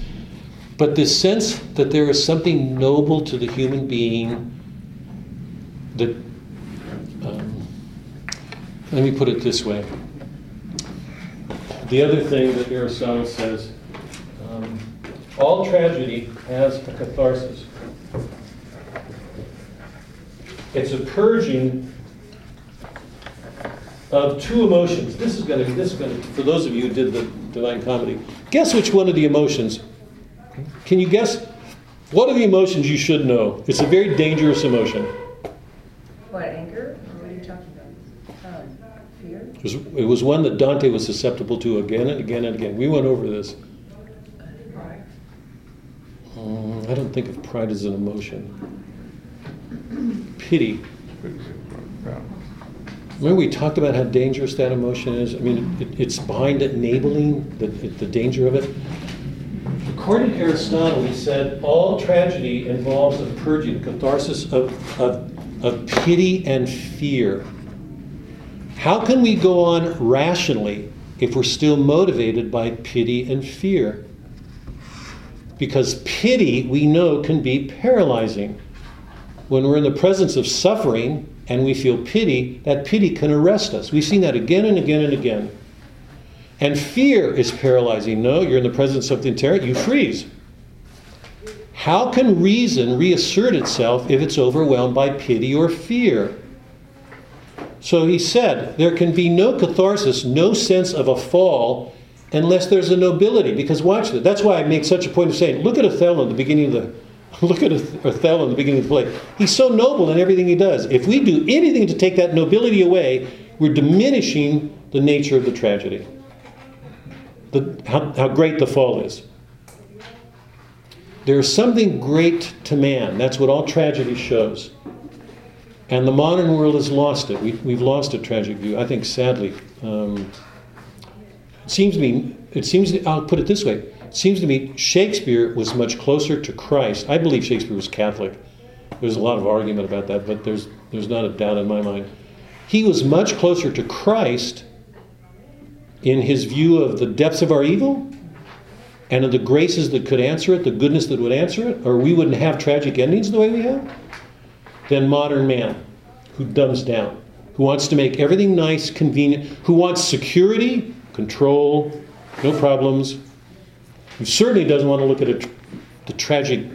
but this sense that there is something noble to the human being that, um, let me put it this way. The other thing that Aristotle says um, all tragedy has a catharsis. It's a purging of two emotions. This is going to, be this is going to, for those of you who did the Divine Comedy, guess which one of the emotions? Can you guess? What are the emotions you should know? It's a very dangerous emotion. What, anger? What are you talking about? Um, fear? It was, it was one that Dante was susceptible to again and again and again. We went over this. Um, I don't think of pride as an emotion. Pity. Remember we talked about how dangerous that emotion is? I mean, it, it's behind enabling the, the danger of it. According to Aristotle, he said all tragedy involves a purging, catharsis of, of, of pity and fear. How can we go on rationally if we're still motivated by pity and fear? Because pity, we know, can be paralyzing. When we're in the presence of suffering and we feel pity, that pity can arrest us. We've seen that again and again and again. And fear is paralyzing. No, you're in the presence of something terrible, you freeze. How can reason reassert itself if it's overwhelmed by pity or fear? So he said, there can be no catharsis, no sense of a fall, unless there's a nobility. Because watch that. That's why I make such a point of saying, look at Othello at the beginning of the <laughs> look at Othello in the beginning of the play. He's so noble in everything he does. If we do anything to take that nobility away, we're diminishing the nature of the tragedy. The, how, how great the fall is. There's something great to man. That's what all tragedy shows. And the modern world has lost it. We, we've lost a tragic view. I think, sadly. Um, it seems to me, it seems, to, I'll put it this way. It seems to me Shakespeare was much closer to Christ. I believe Shakespeare was Catholic. There's a lot of argument about that, but there's, there's not a doubt in my mind. He was much closer to Christ in his view of the depths of our evil and of the graces that could answer it, the goodness that would answer it, or we wouldn't have tragic endings the way we have, than modern man who dumbs down, who wants to make everything nice, convenient, who wants security, control, no problems, who certainly doesn't want to look at a, the tragic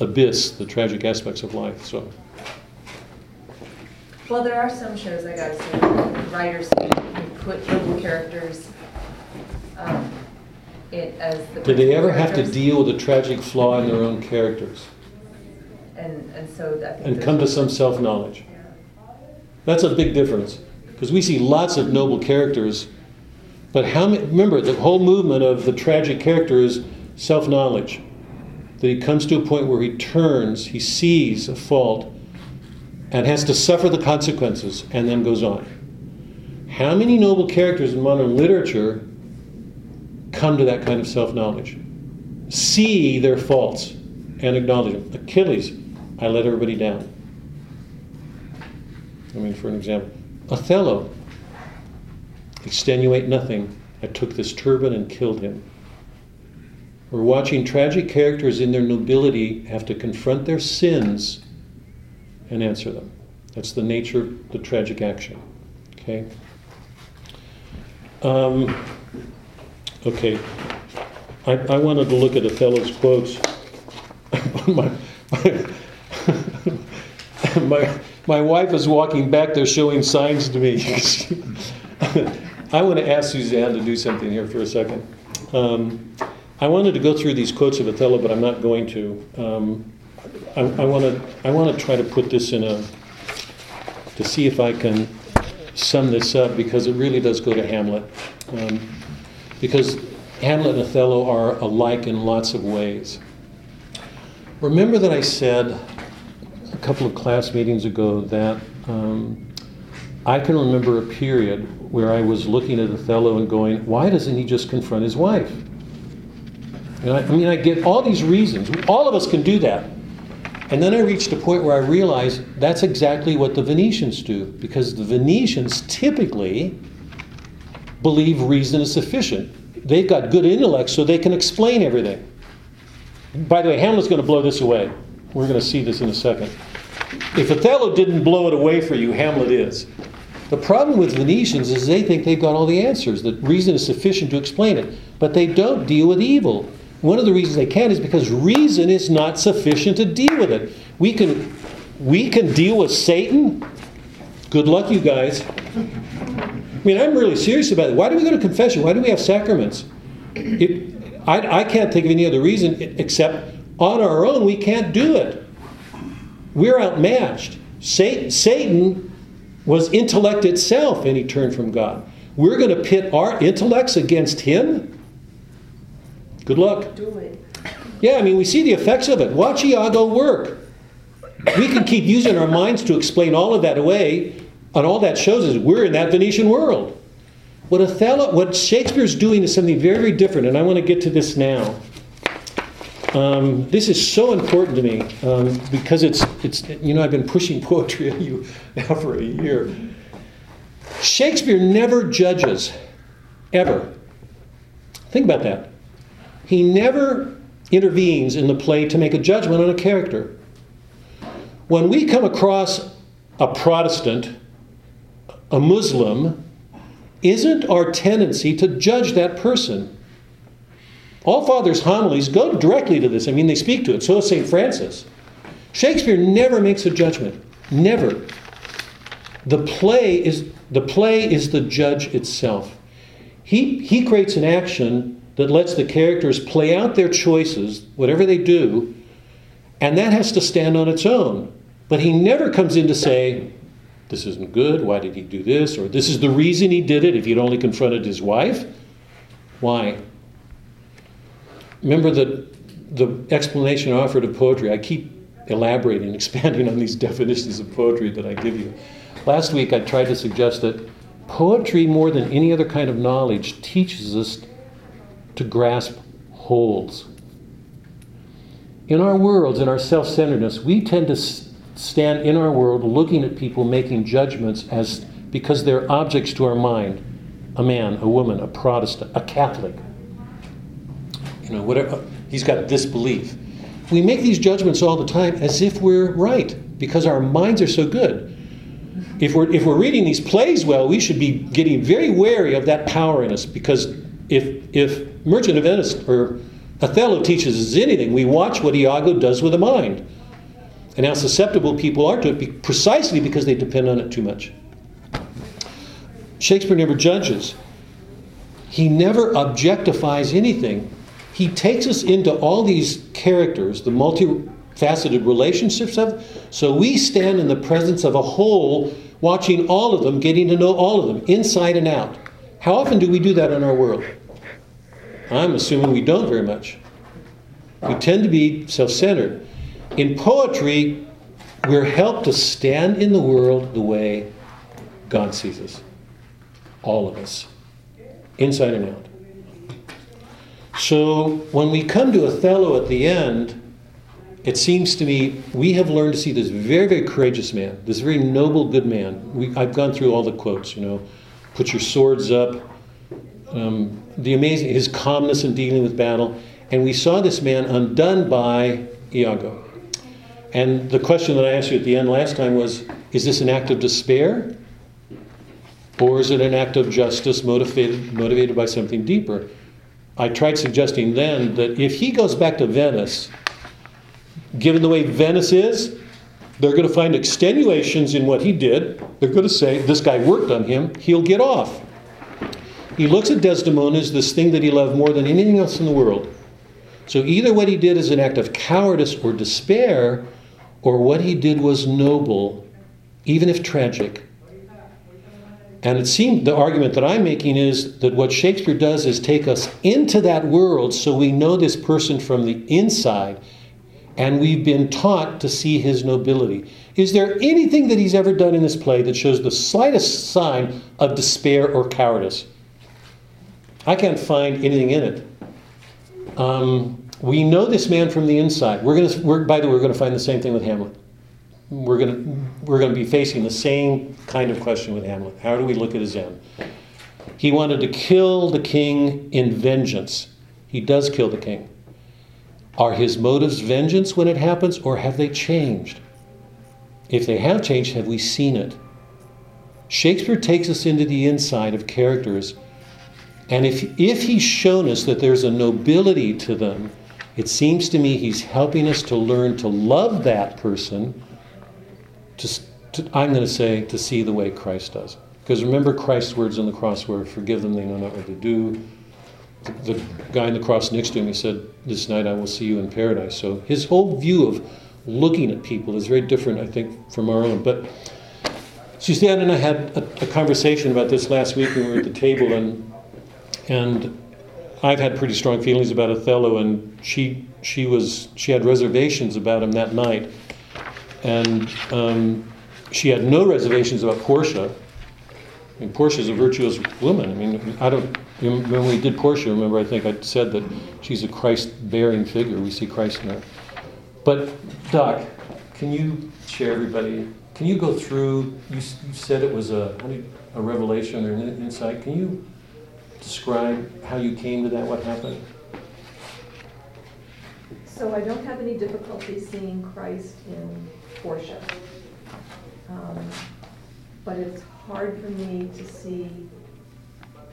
abyss, the tragic aspects of life. So. Well, there are some shows, I gotta say, writers who put noble characters um, it as the. Did they ever have to characters, deal with a tragic flaw in their own characters And, and so I think. and come to some self knowledge? That's a big difference because we see lots of noble characters, but how many, remember the whole movement of the tragic character is self knowledge. That he comes to a point where he turns, he sees a fault, and has to suffer the consequences and then goes on. How many noble characters in modern literature come to that kind of self knowledge? See their faults and acknowledge them. Achilles, I let everybody down. I mean, for an example, Othello, extenuate nothing. I took this turban and killed him. We're watching tragic characters in their nobility have to confront their sins and answer them. That's the nature of the tragic action. Okay? Um, okay. I, I wanted to look at Othello's quotes. <laughs> my, my, <laughs> my, my wife is walking back there showing signs to me. <laughs> I want to ask Suzanne to do something here for a second. Um, I wanted to go through these quotes of Othello, but I'm not going to. Um, I, want to. I want to try to put this in a. to see if I can sum this up because it really does go to Hamlet. Um, because Hamlet and Othello are alike in lots of ways. Remember that I said a couple of class meetings ago that um, I can remember a period where I was looking at Othello and going, why doesn't he just confront his wife? And I, I mean, I get all these reasons. All of us can do that. And then I reached a point where I realized that's exactly what the Venetians do, because the Venetians typically believe reason is sufficient. They've got good intellect, so they can explain everything. By the way, Hamlet's going to blow this away. We're going to see this in a second. If Othello didn't blow it away for you, Hamlet is. The problem with Venetians is they think they've got all the answers, that reason is sufficient to explain it, but they don't deal with evil. One of the reasons they can't is because reason is not sufficient to deal with it. We can, we can deal with Satan. Good luck, you guys. I mean, I'm really serious about it. Why do we go to confession? Why do we have sacraments? It, I, I can't think of any other reason except on our own we can't do it. We're outmatched. Satan, Satan was intellect itself and he turned from God. We're going to pit our intellects against him? Good luck. Do it. Yeah, I mean, we see the effects of it. Watch Iago work. We can keep using our minds to explain all of that away, and all that shows is we're in that Venetian world. What Othello, what Shakespeare's doing is something very, very different, and I want to get to this now. Um, this is so important to me um, because it's, it's, you know, I've been pushing <laughs> poetry at you now for a year. Shakespeare never judges, ever. Think about that. He never intervenes in the play to make a judgment on a character. When we come across a Protestant, a Muslim, isn't our tendency to judge that person? All Father's homilies go directly to this. I mean, they speak to it. So is St. Francis. Shakespeare never makes a judgment. Never. The play is the play is the judge itself. He, he creates an action that lets the characters play out their choices, whatever they do, and that has to stand on its own. But he never comes in to say, this isn't good, why did he do this? Or this is the reason he did it if he'd only confronted his wife. Why? Remember that the explanation offered of poetry, I keep elaborating, <laughs> expanding on these definitions of poetry that I give you. Last week I tried to suggest that poetry, more than any other kind of knowledge, teaches us to grasp wholes. In our worlds, in our self centeredness, we tend to stand in our world looking at people making judgments as because they're objects to our mind a man, a woman, a Protestant, a Catholic. You know, whatever. He's got this belief. We make these judgments all the time as if we're right because our minds are so good. If we're, if we're reading these plays well, we should be getting very wary of that power in us because if, if Merchant of Venice or Othello teaches us anything, we watch what Iago does with the mind and how susceptible people are to it precisely because they depend on it too much. Shakespeare never judges. He never objectifies anything. He takes us into all these characters, the multifaceted relationships of, so we stand in the presence of a whole, watching all of them, getting to know all of them, inside and out. How often do we do that in our world? I'm assuming we don't very much. We ah. tend to be self centered. In poetry, we're helped to stand in the world the way God sees us. All of us, inside and out. So when we come to Othello at the end, it seems to me we have learned to see this very, very courageous man, this very noble, good man. We, I've gone through all the quotes, you know, put your swords up, um, the amazing, his calmness in dealing with battle. And we saw this man undone by Iago. And the question that I asked you at the end last time was is this an act of despair? Or is it an act of justice motivated, motivated by something deeper? I tried suggesting then that if he goes back to Venice, given the way Venice is, they're going to find extenuations in what he did. They're going to say, this guy worked on him, he'll get off. He looks at Desdemona as this thing that he loved more than anything else in the world. So either what he did is an act of cowardice or despair, or what he did was noble, even if tragic. And it seemed the argument that I'm making is that what Shakespeare does is take us into that world so we know this person from the inside and we've been taught to see his nobility. Is there anything that he's ever done in this play that shows the slightest sign of despair or cowardice? I can't find anything in it. Um, we know this man from the inside. We're going to, by the way, we're going to find the same thing with Hamlet we're going we're going to be facing the same kind of question with Hamlet. How do we look at his end? He wanted to kill the king in vengeance. He does kill the king. Are his motives vengeance when it happens, or have they changed? If they have changed, have we seen it? Shakespeare takes us into the inside of characters, and if, if he's shown us that there's a nobility to them, it seems to me he's helping us to learn to love that person to, to, I'm going to say, to see the way Christ does. Because remember Christ's words on the cross were, forgive them, they know not what to do. The, guy in the cross next to him, he said, this night I will see you in paradise. So his whole view of looking at people is very different, I think, from our own. But Suzanne and I had a, a conversation about this last week when we were at the table, and, and I've had pretty strong feelings about Othello, and she, she, was, she had reservations about him that night and um, she had no reservations about Portia. I mean, Portia's a virtuous woman. I mean, I don't. When we did Portia, remember, I think I said that she's a Christ-bearing figure. We see Christ in her. But Doc, can you share everybody? Can you go through? You, you said it was a a revelation or an insight. Can you describe how you came to that? What happened? So I don't have any difficulty seeing Christ in Portia. Um, but it's hard for me to see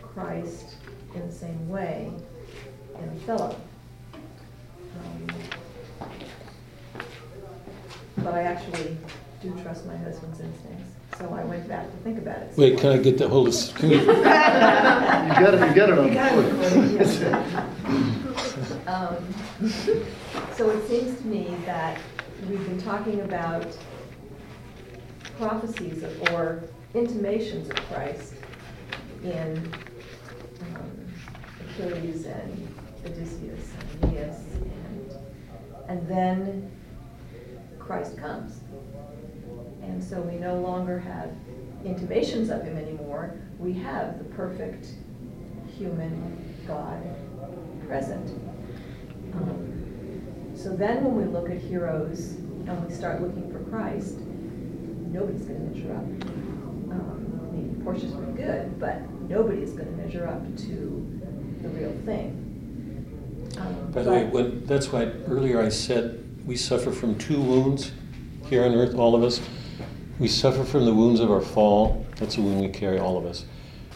Christ in the same way in Philip. Um, but I actually do trust my husband's instincts, so I went back to think about it. Wait, can I get the whole? Can <laughs> you, You got it, you got it on yes. Um, So it seems to me that we've been talking about prophecies or intimations of Christ in um, Achilles and Odysseus and Aeneas and And then Christ comes. And so we no longer have intimations of him anymore. We have the perfect human God present. Um, So then when we look at heroes and we start looking for Christ, nobody's gonna measure up. I mean, good, but nobody's gonna measure up to the real thing. Um, By the way, when, that's why earlier I said we suffer from two wounds here on earth, all of us. We suffer from the wounds of our fall. That's a wound we carry, all of us.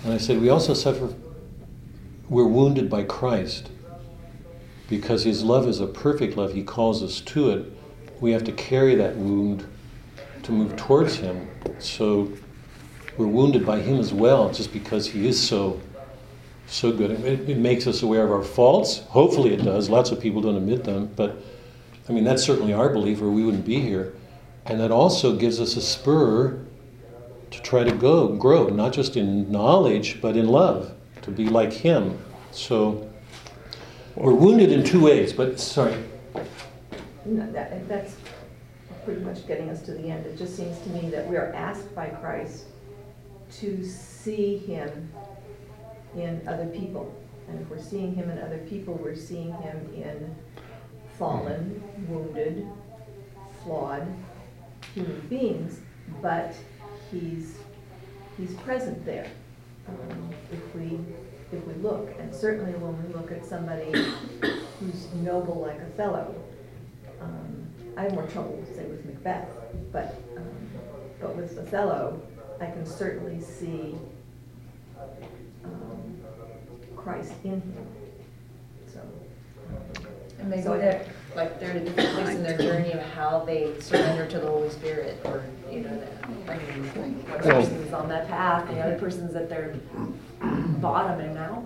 And I said we also suffer, we're wounded by Christ. Because his love is a perfect love, he calls us to it. We have to carry that wound to move towards him. So we're wounded by him as well, just because he is so so good. It, it makes us aware of our faults. Hopefully, it does. Lots of people don't admit them, but I mean that's certainly our belief, or we wouldn't be here. And that also gives us a spur to try to go grow, not just in knowledge, but in love, to be like Him. So we're wounded in two ways. But sorry, No, that, that's pretty much getting us to the end. It just seems to me that we are asked by Christ to see him in other people. And if we're seeing him in other people, we're seeing him in fallen, wounded, flawed human beings, but he's, he's present there. um, If we, if we look, and certainly when we look at somebody who's noble like Othello, um, I have more trouble, say, with Macbeth, but, um, but with Othello, I can certainly see um, Christ in him, so. And maybe So- they're, like, they're at a different place in their journey of how they surrender to the Holy Spirit, or, you know, that, I mean, one Well- person's on that path, and the other person's at their bottom and now,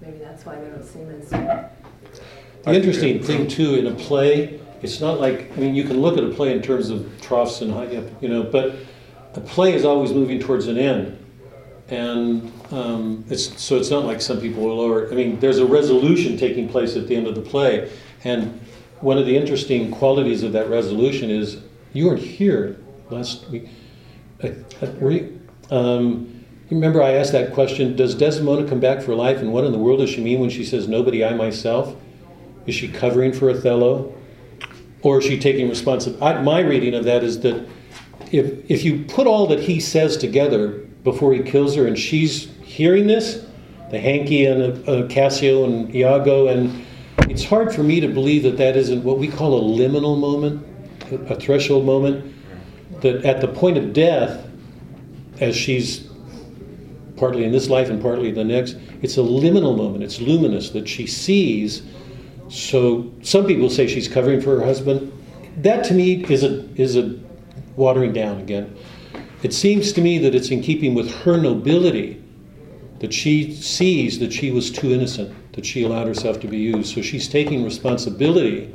maybe that's why they don't seem as, the interesting thing too in a play, it's not like I mean you can look at a play in terms of troughs and high, you know, but a play is always moving towards an end. and um, it's so it's not like some people will lower. I mean, there's a resolution taking place at the end of the play, and one of the interesting qualities of that resolution is you weren't here last week. I, I, were you, um, remember I asked that question: Does Desdemona come back for life, and what in the world does she mean when she says "Nobody, I myself"? Is she covering for Othello, or is she taking responsibility? My reading of that is that if if you put all that he says together before he kills her, and she's hearing this, the hanky and uh, Cassio and Iago, and it's hard for me to believe that that isn't what we call a liminal moment, a, a threshold moment, that at the point of death, as she's partly in this life and partly in the next, it's a liminal moment. It's luminous that she sees. So some people say she's covering for her husband. That to me is a is a watering down again. It seems to me that it's in keeping with her nobility that she sees that she was too innocent, that she allowed herself to be used. So she's taking responsibility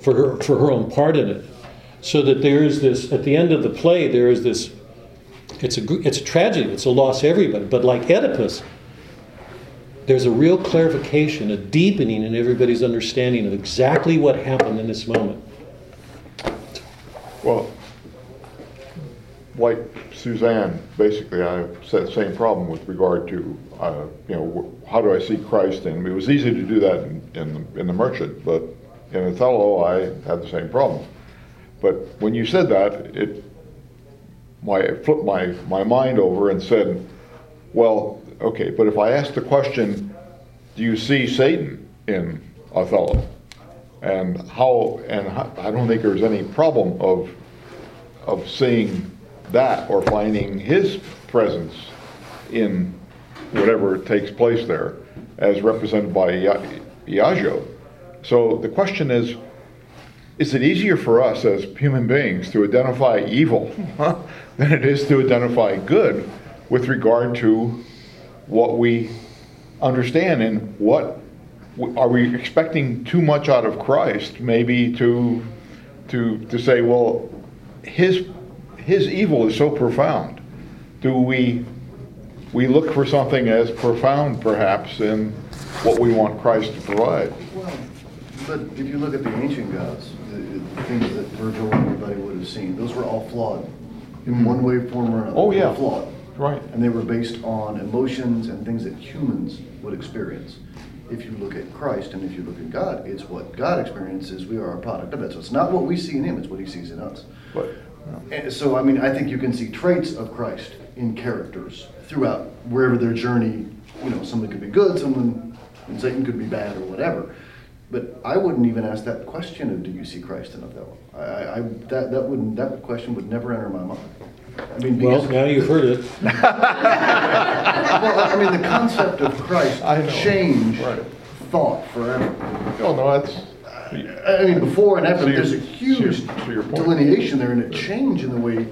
for her for her own part in it. So that there is this at the end of the play there is this it's a it's a tragedy, it's a loss to everybody. But like Oedipus, there's a real clarification, a deepening in everybody's understanding of exactly what happened in this moment. Well, like Suzanne, basically, I said the same problem with regard to, uh, you know, how do I see Christ? And it was easy to do that in, in, in The Merchant, but in Othello, I had the same problem. But when you said that, it, my, it flipped my, my mind over and said, well, okay, but if I ask the question, do you see Satan in Othello? And how, and how, I don't think there's any problem of, of seeing that or finding his presence in whatever takes place there as represented by Ia- Iago. So the question is, is it easier for us as human beings to identify evil <laughs> than it is to identify good with regard to what we understand and what are we expecting too much out of Christ maybe to to to say well his his evil is so profound do we we look for something as profound perhaps in what we want Christ to provide Well, But if you look at the ancient gods, the, the things that Virgil and everybody would have seen, those were all flawed in one way, form, or another. Oh, yeah. Flawed. Right. And they were based on emotions and things that humans would experience. If you look at Christ and if you look at God, it's what God experiences. We are a product of it. So it's not what we see in Him, it's what He sees in us. But, And so, I mean, I think you can see traits of Christ in characters throughout wherever their journey, you know, someone could be good, someone, and Satan could be bad or whatever. But I wouldn't even ask that question of do you see Christ in Othello? I, I, I- that, that wouldn't, that question would never enter my mind. I mean, Well, now you've heard it. well, I mean, the concept of Christ <laughs> I know. changed Right. thought forever. oh, no, that's, I mean, before and after, To your- there's a huge to your- point. delineation there and a change in the way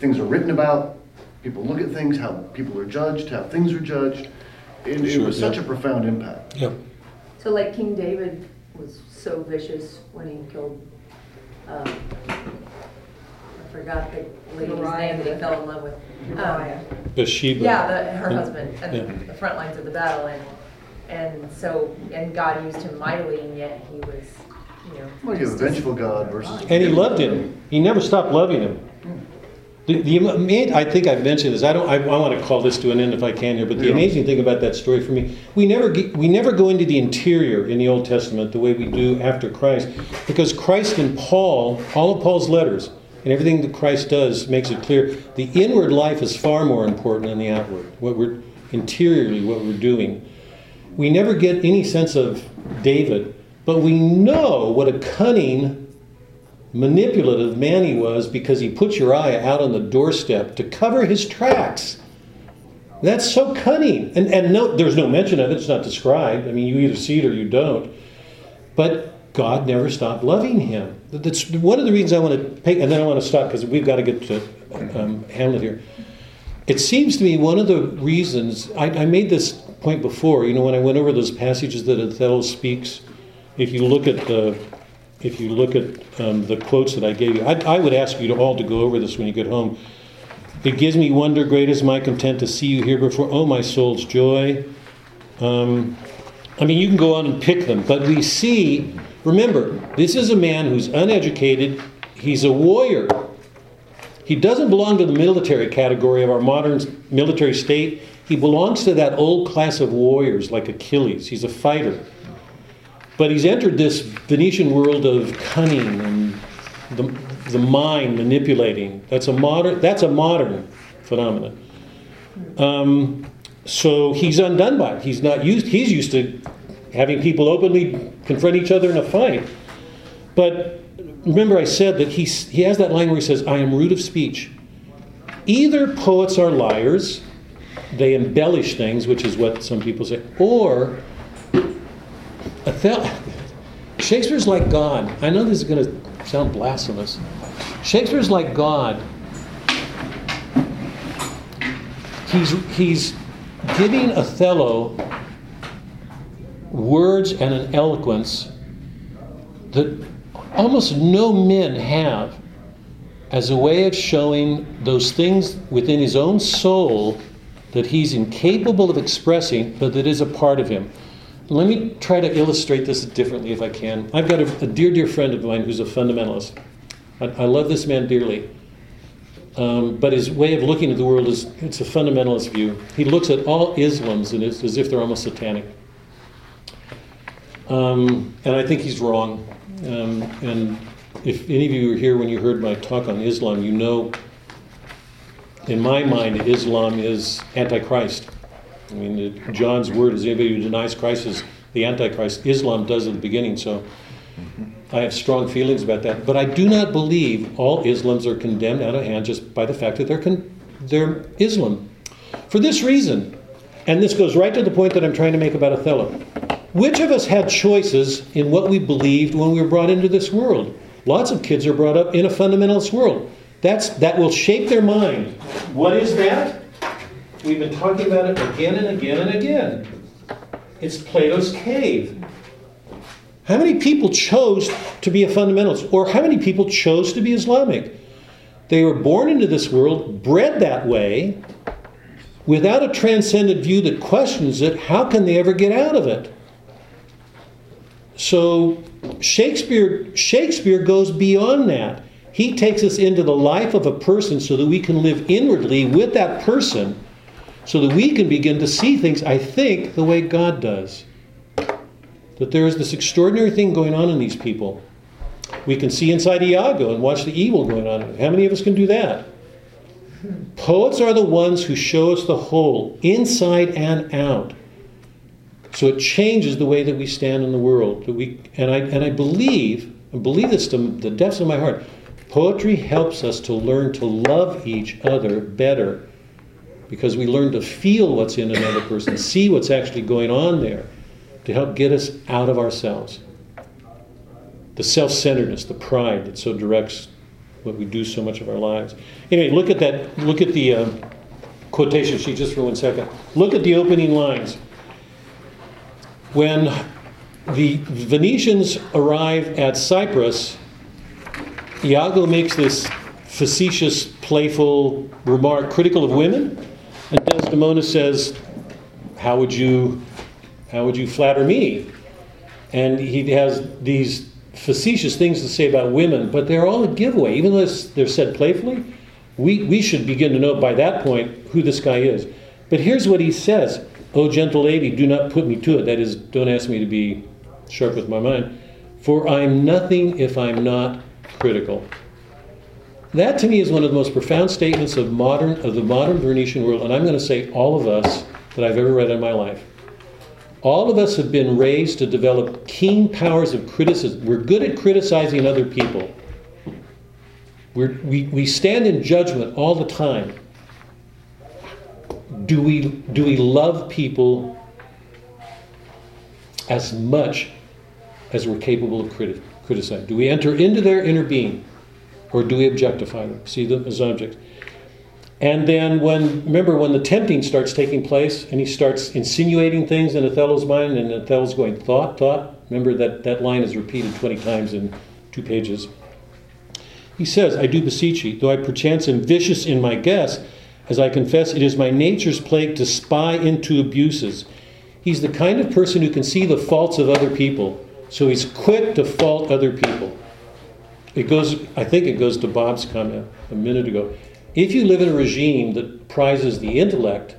things are written about, people look at things, how people are judged, how things are judged. And it Sure, was yeah. such a profound impact. Yep. So like King David was so vicious when he killed, um, I forgot the lady's Uriah. name that he fell in love with. Um, Uriah. Bathsheba. Yeah, the, her Yeah. husband at Yeah. the, the front lines of the battle and, and so, and God used him mightily and yet he was, you know. Well, you have a vengeful God versus. And he loved him. He never stopped loving him. The, the ama- I think I've mentioned this. I don't. I, I want to call this to an end if I can here. But the Yeah. amazing thing about that story for me, we never get, we never go into the interior in the Old Testament the way we do after Christ, because Christ and Paul, all of Paul's letters and everything that Christ does makes it clear the inward life is far more important than the outward. What we're interiorly, what we're doing. We never get any sense of David, but we know what a cunning manipulative man he was because he put Uriah out on the doorstep to cover his tracks. That's so cunning. And, and no, there's no mention of it, it's not described. I mean, you either see it or you don't. But God never stopped loving him. That's one of the reasons I want to and then I want to stop because we've got to get to um, Hamlet here. It seems to me one of the reasons, I, I made this point before, you know, when I went over those passages that Othello speaks, if you look at the, if you look at um, the quotes that I gave you, I, I would ask you to all to go over this when you get home. It gives me wonder, great is my content to see you here before, oh my soul's joy. Um, I mean, you can go on and pick them, but we see, remember, this is a man who's uneducated, he's a warrior. He doesn't belong to the military category of our modern military state. He belongs to that old class of warriors like Achilles. He's a fighter. But he's entered this Venetian world of cunning and the, the mind manipulating. That's a modern, that's a modern phenomenon. Um, so he's undone by it. He's not used, he's used to having people openly confront each other in a fight. But remember, I said that he's, he has that line where he says, I am rude of speech. Either poets are liars, they embellish things, which is what some people say, or Othello, Shakespeare's like God. I know this is going to sound blasphemous. Shakespeare's like God. He's, he's giving Othello words and an eloquence that almost no men have as a way of showing those things within his own soul that he's incapable of expressing, but that is a part of him. Let me try to illustrate this differently if I can. I've got a, a dear, dear friend of mine who's a fundamentalist. I, I love this man dearly. Um, but his way of looking at the world is it's a fundamentalist view. He looks at all Islams and it's as if they're almost satanic. Um, and I think he's wrong. Um, and if any of you were here when you heard my talk on Islam, you know, in my mind, Islam is antichrist. I mean, John's word is anybody who denies Christ is the Antichrist. Islam does at the beginning, so I have strong feelings about that. But I do not believe all Islams are condemned out of hand just by the fact that they're, con- they're Islam. For this reason, and this goes right to the point that I'm trying to make about Othello. Which of us had choices in what we believed when we were brought into this world? Lots of kids are brought up in a fundamentalist world. That's, that will shape their mind. What is that? We've been talking about it again and again and again. It's Plato's cave. How many people chose to be a fundamentalist? Or how many people chose to be Islamic? They were born into this world, bred that way, without a transcendent view that questions it. How can they ever get out of it? so Shakespeare Shakespeare goes beyond that. He takes us into the life of a person so that we can live inwardly with that person so that we can begin to see things, I think, the way God does. That there is this extraordinary thing going on in these people. We can see inside Iago and watch the evil going on. How many of us can do that? Poets are the ones who show us the whole, inside and out. So it changes the way that we stand in the world. That we, and, I, and I believe, I believe this to the depths of my heart, Poetry helps us to learn to love each other better because we learn to feel what's in another person, see what's actually going on there to help get us out of ourselves. The self centeredness, the pride that so directs what we do so much of our lives. Anyway, look at that, look at the uh, quotation sheet just for one second. Look at the opening lines. When the Venetians arrive at Cyprus, Iago makes this facetious, playful remark critical of women, and Desdemona says, "How would you, how would you flatter me?" And he has these facetious things to say about women, but they're all a giveaway, even though they're said playfully. We, we should begin to know by that point who this guy is. But here's what he says Oh, gentle lady, do not put me to it. That is, don't ask me to be sharp with my mind. For I'm nothing if I'm not critical. That to me is one of the most profound statements of modern of the modern Venetian world, and I'm going to say all of us that I've ever read in my life. All of us have been raised to develop keen powers of criticism. We're good at criticizing other people. We're, we, we stand in judgment all the time. Do we, do we love people as much as we're capable of criti- criticizing? Do we enter into their inner being or do we objectify them, see them as objects? And then when, remember when the tempting starts taking place and he starts insinuating things in Othello's mind and Othello's going, thought, thought. Remember that, that line is repeated 20 times in two pages. He says, I do beseech ye, though I perchance am vicious in my guess, as I confess it is my nature's plague to spy into abuses. He's the kind of person who can see the faults of other people, so he's quick to fault other people. It goes, I think it goes to Bob's comment a minute ago. If you live in a regime that prizes the intellect,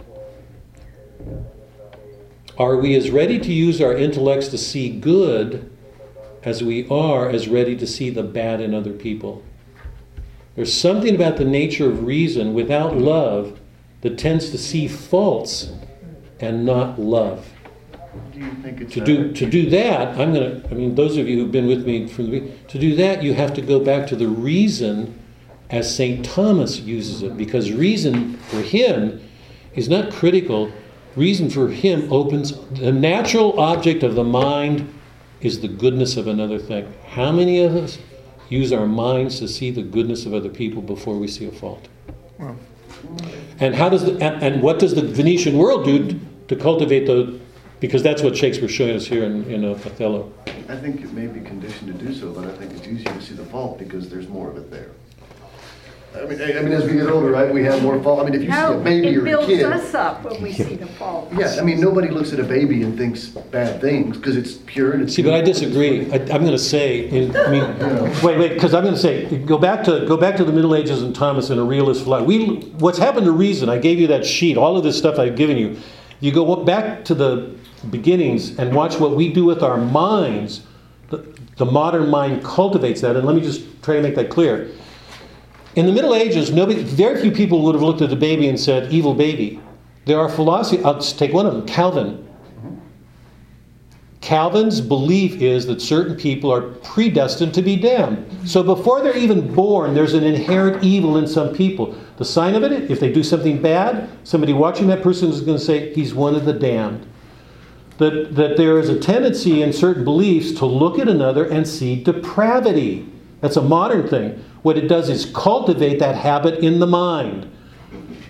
are we as ready to use our intellects to see good as we are as ready to see the bad in other people? There's something about the nature of reason without love that tends to see faults and not love. Do you think it's To do, that- to do that, I'm going to, I mean, those of you who've been with me from the, to do that, you have to go back to the reason as St. Thomas uses it, because reason for him is not critical. Reason for him opens, the natural object of the mind is the goodness of another thing. How many of us use our minds to see the goodness of other people before we see a fault? Well. And how does the, and, and what does the Venetian world do to cultivate the, because that's what Shakespeare's showing us here in, in uh, Othello. I think it may be conditioned to do so, but I think it's easier to see the fault because there's more of it there. I mean, I I mean, as we get older, right, we have more fault. I mean, if you see a baby or a kid, it builds kid. us up when we see the faults. <laughs> Yeah, I mean, nobody looks at a baby and thinks bad things because it's pure and it's. See, but I disagree. I, I'm going to say, in, I mean, <laughs> wait, wait, because I'm going to say, go back to go back to the Middle Ages and Thomas and a realist philosophy. We, what's happened to reason? I gave you that sheet, all of this stuff I've given you. You go back to the beginnings and watch what we do with our minds. The, the modern mind cultivates that, and let me just try to make that clear. In the Middle Ages, nobody, very few people would have looked at a baby and said, "Evil baby." There are philosophy. I'll just take one of them, Calvin. Calvin's belief is that certain people are predestined to be damned. So before they're even born, there's an inherent evil in some people. The sign of it, if they do something bad, somebody watching that person is going to say, he's one of the damned. That, that there is a tendency in certain beliefs to look at another and see depravity. That's a modern thing. What it does is cultivate that habit in the mind.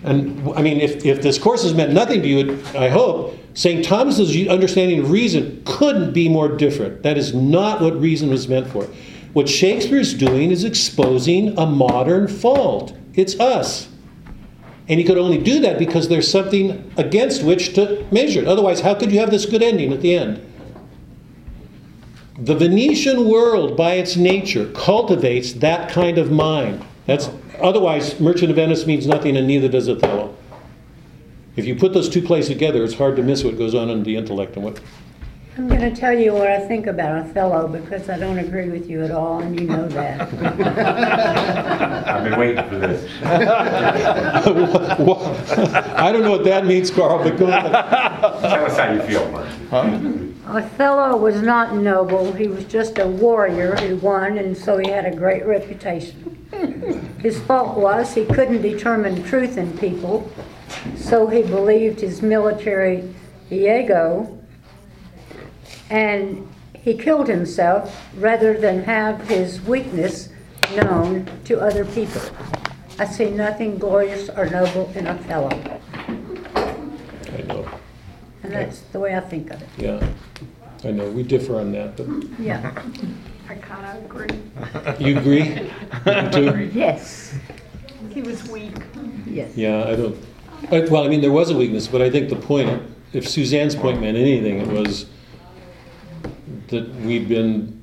And I mean, if, if this course has meant nothing to you, I hope, St. Thomas's understanding of reason couldn't be more different. That is not what reason was meant for. What Shakespeare's doing is exposing a modern fault. It's us. And he could only do that because there's something against which to measure it. Otherwise, how could you have this good ending at the end? The Venetian world, by its nature, cultivates that kind of mind. That's otherwise, Merchant of Venice means nothing, and neither does Othello. If you put those two plays together, it's hard to miss what goes on in the intellect and what. I'm going to tell you what I think about Othello because I don't agree with you at all, and you know that. <laughs> I've been waiting for this. Well, I don't know what that means, Carl, but go ahead. Tell us how you feel, Mark. Othello was not noble. He was just a warrior who won, and so he had a great reputation. His fault was he couldn't determine truth in people, so he believed his military ego, and he killed himself rather than have his weakness known to other people. I see nothing glorious or noble in Othello, I know, and that's the way I think of it. yeah. I know, we differ on that, but Yeah. I kind of agree. you agree? <laughs> You too? Yes. He was weak. Yes. Yeah, I don't, I- well, I mean, there was a weakness, but I think the point, if Suzanne's point meant anything, it was that we've been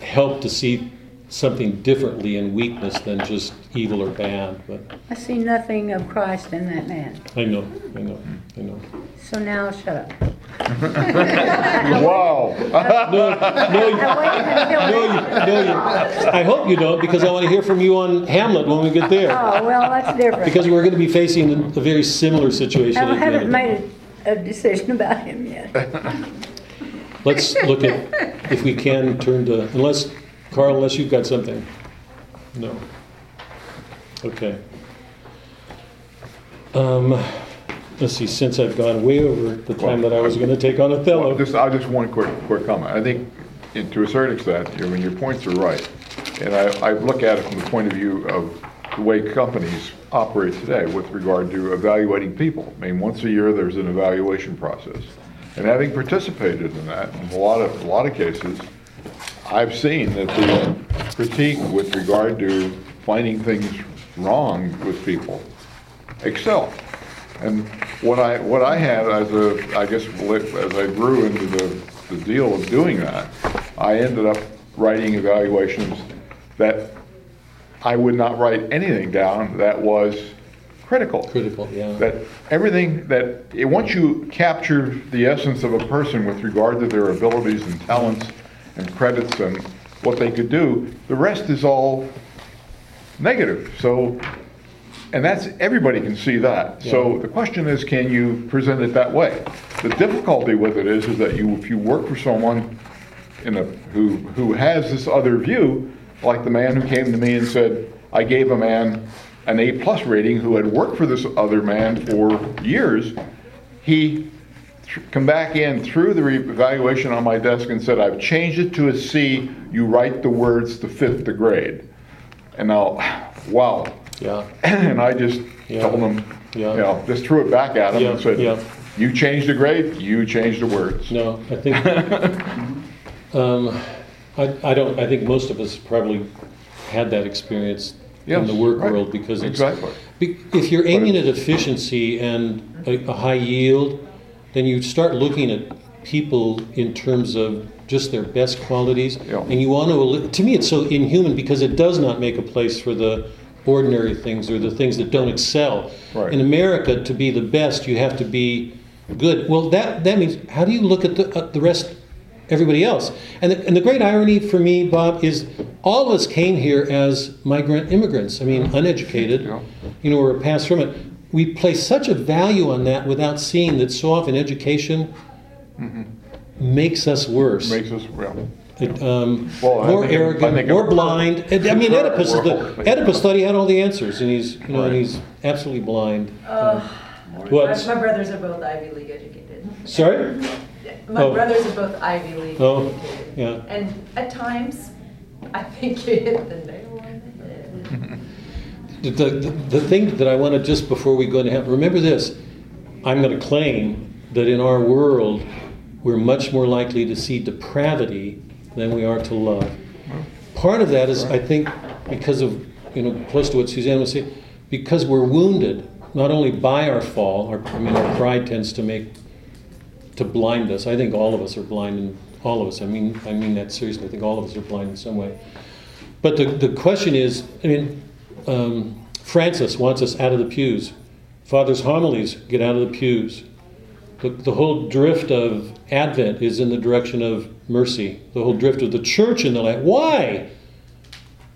helped to see something differently in weakness than just evil or bad, but I see nothing of Christ in that man. I know, I know, I know. So now shut up. <laughs> Wow. <laughs> No, no, you- I no, you, no, you, I hope you don't, because I want to hear from you on Hamlet when we get there. Oh, well, that's different. Because we're going to be facing a a very similar situation. I at the end haven't made a, a decision about him yet. <laughs> Let's look at, <laughs> if we can, turn to, unless, Carl, unless you've got something. No. Okay. Um, let's see, since I've gone way over the time that I was gonna take on Well, Othello. Just, I just one quick, quick comment. I think, and to a certain extent, you know, your points are right. And I, I look at it from the point of view of the way companies operate today with regard to evaluating people. I mean, once a year, there's an evaluation process. And having participated in that, in a lot of, a lot of cases, I've seen that the critique with regard to finding things wrong with people excel. And what I, what I had as a, I guess, as I grew into the, the deal of doing that, I ended up writing evaluations that I would not write anything down that was critical. Critical, yeah. That everything that, eh, once you capture the essence of a person with regard to their abilities and talents and credits and what they could do, the rest is all negative. So, and that's, everybody can see that. So the question is, can you present it that way? The difficulty with it is, is that you, if you work for someone in a, who, who has this other view, like the man who came to me and said, I gave a man an A-plus rating who had worked for this other man for years, he th- come back in, threw the evaluation on my desk and said, I've changed it to a C, you write the words to fit the grade. And now, <sighs> wow. Yeah, <clears throat> And I just Yeah. told him, you Yeah. know, just threw it back at him and Yeah, yeah. said, you changed the grade, you changed the words. no, I think, <laughs> um, I, I don't, I think most of us probably had that experience in the work right. world because it's. Exactly. Be- If you're aiming at efficiency and a, a high yield, then you start looking at people in terms of just their best qualities. Yeah. And you want to, to me, it's so inhuman because it does not make a place for the ordinary things or the things that don't excel. Right. In America, to be the best, you have to be good. Well, that, that means, how do you look at the, uh, the rest, everybody else? And the, and the great irony for me, Bob, is all of us came here as migrant immigrants. I mean, uneducated, Yeah. you know, or a pass from it. We place such a value on that without seeing that so often education makes us worse. Makes us, well, It, um, Well, more think arrogant, think it- more blind. I mean, Oedipus is the Oedipus thought he had all the answers, and he's you know, and he's absolutely blind. Uh, What? My, my brothers are both Ivy League educated. Sorry? <laughs> My Oh. brothers are both Ivy League Oh, educated. yeah. And at times, <laughs> I think you hit the nail on the head. The, the, the thing that I want to just before we go into have remember this. I'm going to claim that in our world, we're much more likely to see depravity than we are to love. Part of that is, I think, because of you know, close to what Suzanne was saying, because we're wounded not only by our fall. Our, I mean, our pride tends to make to blind us. I think all of us are blind in all of us. I mean, I mean that seriously. I think all of us are blind in some way. But the, the question is, I mean, um, Francis wants us out of the pews. Father's homilies get out of the pews. The, the whole drift of Advent is in the direction of mercy. The whole drift of the church in the light. Why?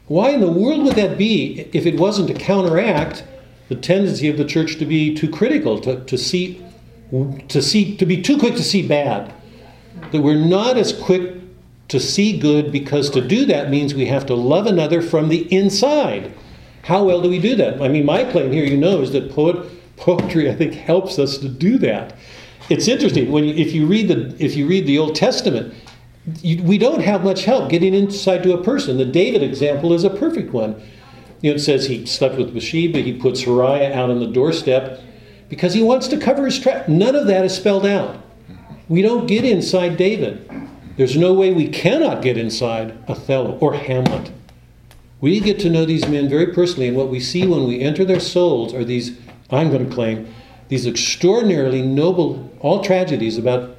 Why in the world would that be if it wasn't to counteract the tendency of the church to be too critical, to, to see to see to be too quick to see bad? That we're not as quick to see good because to do that means we have to love another from the inside. How well do we do that? I mean, my claim here, you know, is that poet, poetry, I think, helps us to do that. It's interesting when you, if you read the if you read the Old Testament, you, we don't have much help getting inside to a person. The David example is a perfect one. You know, it says he slept with Bathsheba, he puts Uriah out on the doorstep because he wants to cover his tracks. None of that is spelled out. We don't get inside David. There's no way we cannot get inside Othello or Hamlet. We get to know these men very personally, and what we see when we enter their souls are these, I'm going to claim, these extraordinarily noble, all tragedies about,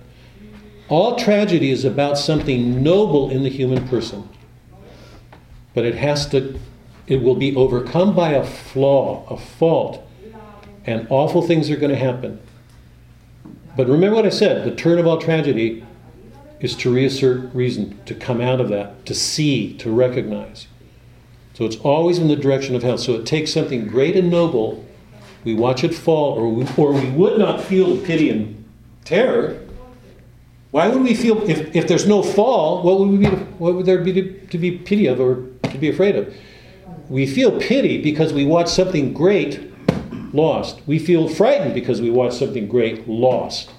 all tragedy is about something noble in the human person. But it has to, it will be overcome by a flaw, a fault, and awful things are going to happen. But remember what I said the turn of all tragedy is to reassert reason, to come out of that, to see, to recognize. So it's always in the direction of health. So it takes something great and noble, we watch it fall, or we, or we would not feel the pity and terror. Why would we feel, if, if there's no fall, what would, we be, what would there be to, to be pity of or to be afraid of? We feel pity because we watch something great lost. We feel frightened because we watch something great lost.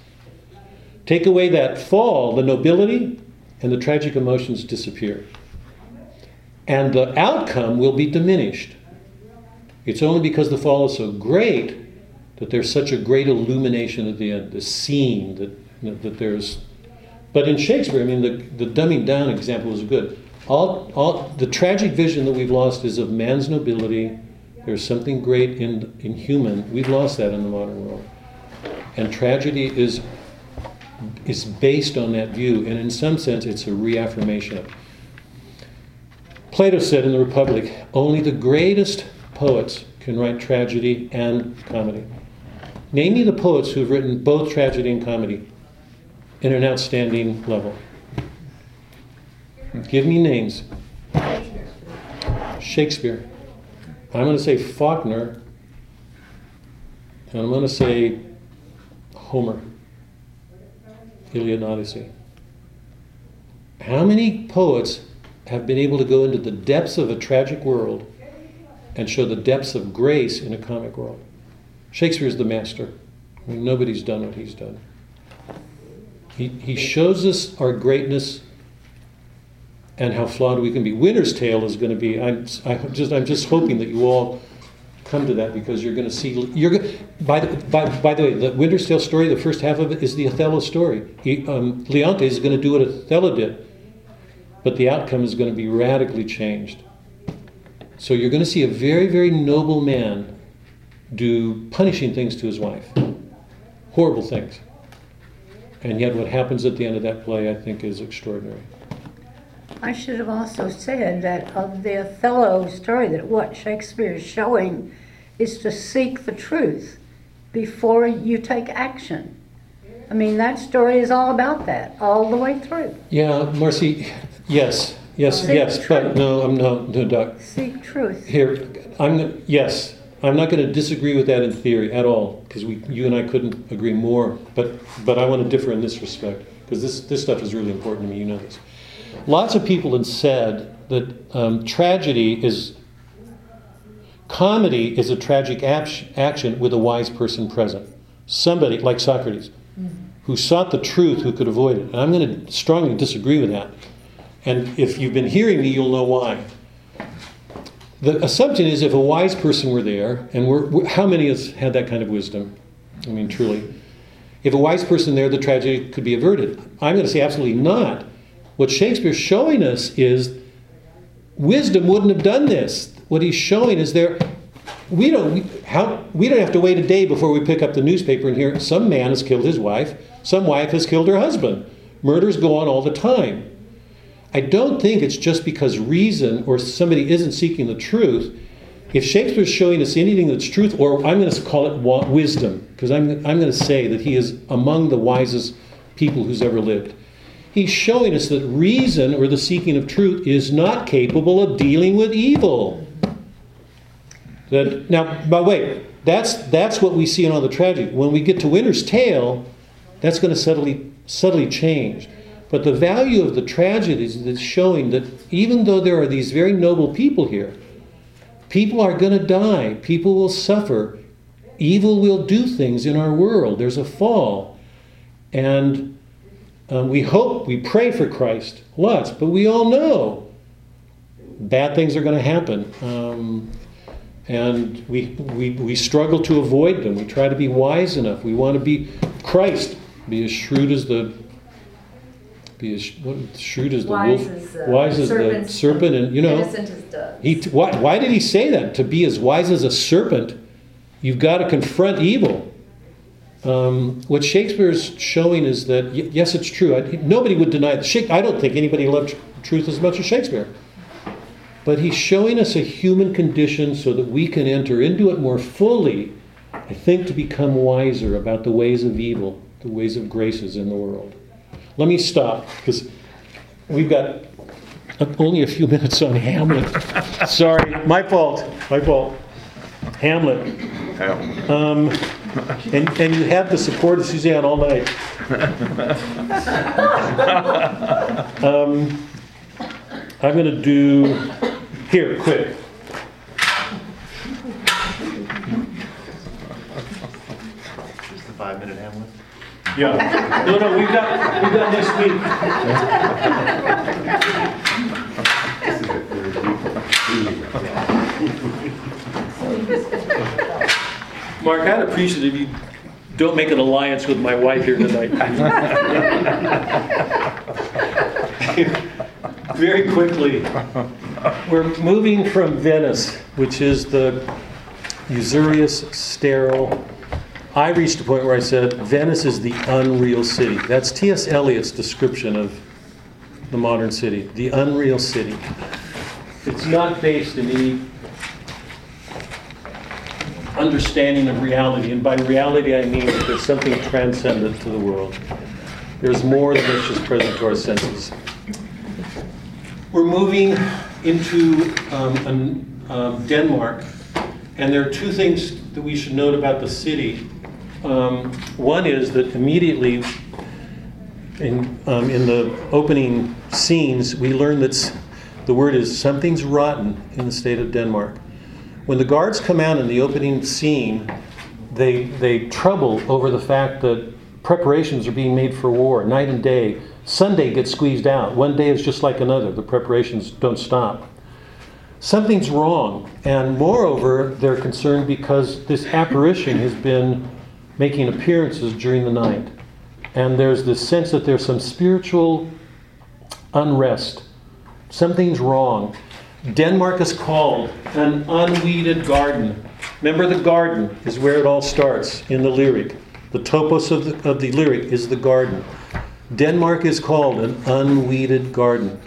Take away that fall, the nobility and the tragic emotions disappear. And the outcome will be diminished. It's only because the fall is so great that there's such a great illumination at the end, the scene that, that there's. But in Shakespeare, I mean, the, the dumbing down example is good. All, all, the tragic vision that we've lost is of man's nobility. There's something great in, in human. We've lost that in the modern world. And tragedy is is based on that view, and in some sense, it's a reaffirmation of. Plato said in the Republic, only the greatest poets can write tragedy and comedy. Name me the poets who have written both tragedy and comedy in an outstanding level. Give me names. Shakespeare. I'm going to say Faulkner, and I'm going to say Homer. Iliad and Odyssey. How many poets have been able to go into the depths of a tragic world and show the depths of grace in a comic world? Shakespeare's the master. I mean, nobody's done what he's done. He, he shows us our greatness and how flawed we can be. Winter's Tale is going to be. I'm, I just, I'm just hoping that you all come to that because you're going to see. You're by the, by, by the way, the Winter's Tale story, the first half of it is the Othello story. He, um, Leontes is going to do what Othello did, but the outcome is going to be radically changed. So you're going to see a very, very noble man do punishing things to his wife, horrible things. And yet, what happens at the end of that play, I think, is extraordinary. I should have also said that of the Othello story, that what Shakespeare is showing is to seek the truth before you take action. I mean, that story is all about that, all the way through. Yeah, Marcy, yes, yes, Seek yes, but truth. no, I'm no, no, Doc. Seek truth. Here, I'm, yes, I'm not going to disagree with that in theory at all, because we, you and I couldn't agree more, but, but I want to differ in this respect, because this, this stuff is really important to me, you know this. Lots of people have said that um, tragedy is, comedy is a tragic act- action with a wise person present. Somebody, like Socrates, who sought the truth, who could avoid it. And I'm going to strongly disagree with that. And if you've been hearing me, you'll know why. The assumption is if a wise person were there, and we're, we're- how many has had that kind of wisdom? I mean, truly. If a wise person there, the tragedy could be averted. I'm going to say absolutely not. What Shakespeare's showing us is wisdom wouldn't have done this. What he's showing is there. We don't we, how we don't have to wait a day before we pick up the newspaper and hear some man has killed his wife, some wife has killed her husband. Murders go on all the time. I don't think it's just because reason or somebody isn't seeking the truth. If Shakespeare's showing us anything that's truth, or I'm going to call it wisdom, because I'm, I'm going to say that he is among the wisest people who's ever lived. He's showing us that reason or the seeking of truth is not capable of dealing with evil. That now, by the way, that's that's what we see in all the tragedy. When we get to Winter's Tale, that's going to subtly subtly change. But the value of the tragedies is that it's showing that even though there are these very noble people here, people are going to die. People will suffer. Evil will do things in our world. There's a fall, and um, we hope, we pray for Christ lots, but we all know bad things are going to happen. Um, and we, we, we struggle to avoid them. We try to be wise enough. We want to be Christ, be as shrewd as the be as what, shrewd as the Wise wolf, as, uh, wise as the serpent, and you know. Innocent as doves. He why, why did he say that? To be as wise as a serpent, you've got to confront evil. Um, what Shakespeare's showing is that y- yes, it's true. I, nobody would deny. Shak- I don't think anybody loved tr- truth as much as Shakespeare. But he's showing us a human condition so that we can enter into it more fully. I think to become wiser about the ways of evil, the ways of graces in the world. Let me stop because we've got only a few <laughs> minutes on Hamlet. Sorry, my fault. My fault. Hamlet. Um, and, and you have the support of Suzanne all night. <laughs> Um, I'm going to do here quick. Just the five minute Hamlet. Yeah. No, no, we've got we've got next week. <laughs> Mark, I'd appreciate it if you don't make an alliance with my wife here tonight. <laughs> Very quickly, we're moving from Venice, which is the usurious, sterile. I reached a point where I said, Venice is the unreal city. That's T.S. Eliot's description of the modern city, the unreal city. It's not based in any understanding of reality. And by reality, I mean that there's something transcendent to the world. There's more than what's just present to our senses. We're moving into um, an, um, Denmark, and there are two things that we should note about the city. Um, one is that immediately in, um, in the opening scenes, we learn that the word is something's rotten in the state of Denmark. When the guards come out in the opening scene, they, they trouble over the fact that preparations are being made for war night and day. Sunday gets squeezed out. One day is just like another. The preparations don't stop. Something's wrong. And moreover, they're concerned because this apparition has been making appearances during the night. And there's this sense that there's some spiritual unrest. Something's wrong. Denmark is called an unweeded garden. Remember, the garden is where it all starts in the lyric. The topos of the, of the lyric is the garden. Denmark is called an unweeded garden.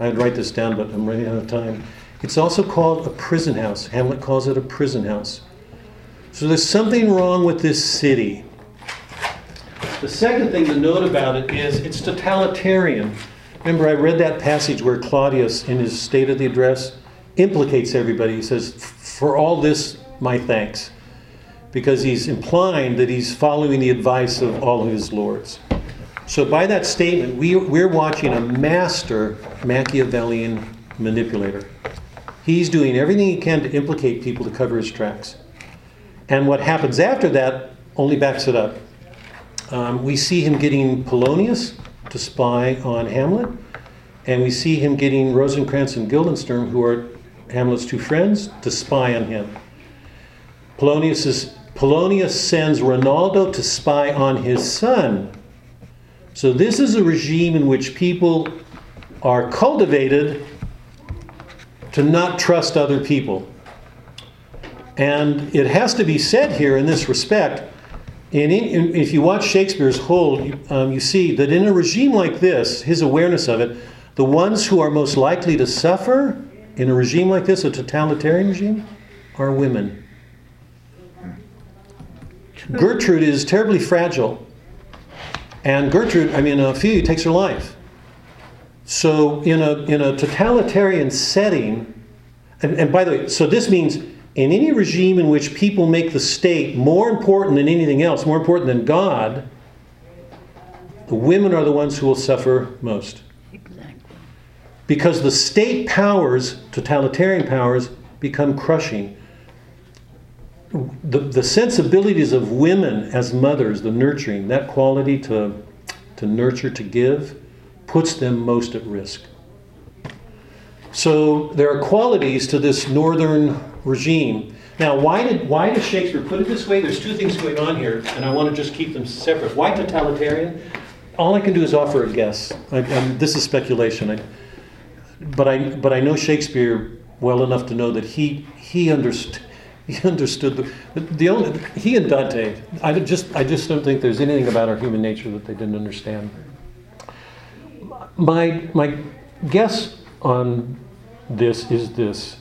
I'd write this down, but I'm running out of time. It's also called a prison house. Hamlet calls it a prison house. So there's something wrong with this city. The second thing to note about it is it's totalitarian. Remember, I read that passage where Claudius, in his State of the Address, implicates everybody. He says, For all this, my thanks. Because he's implying that he's following the advice of all of his lords. So, by that statement, we, we're watching a master Machiavellian manipulator. He's doing everything he can to implicate people to cover his tracks. And what happens after that only backs it up. Um, we see him getting Polonius to spy on Hamlet, and we see him getting Rosencrantz and Guildenstern, who are Hamlet's two friends, to spy on him. Polonius, is, Polonius sends Reynaldo to spy on his son. So, this is a regime in which people are cultivated to not trust other people. And it has to be said here in this respect in, in, if you watch Shakespeare's whole, you, um, you see that in a regime like this, his awareness of it, the ones who are most likely to suffer in a regime like this, a totalitarian regime, are women. Gertrude is terribly fragile. And Gertrude, I mean, Ophelia takes her life. So, in a, in a totalitarian setting, and, and by the way, so this means in any regime in which people make the state more important than anything else, more important than God, the women are the ones who will suffer most. Because the state powers, totalitarian powers, become crushing. The, the sensibilities of women as mothers, the nurturing, that quality to, to nurture, to give, puts them most at risk. So there are qualities to this northern regime. Now, why did why does Shakespeare put it this way? There's two things going on here, and I want to just keep them separate. Why totalitarian? All I can do is offer a guess. I, this is speculation. I, but I but I know Shakespeare well enough to know that he he understood he understood the, the only he and Dante. I just I just don't think there's anything about our human nature that they didn't understand. My my guess on this is this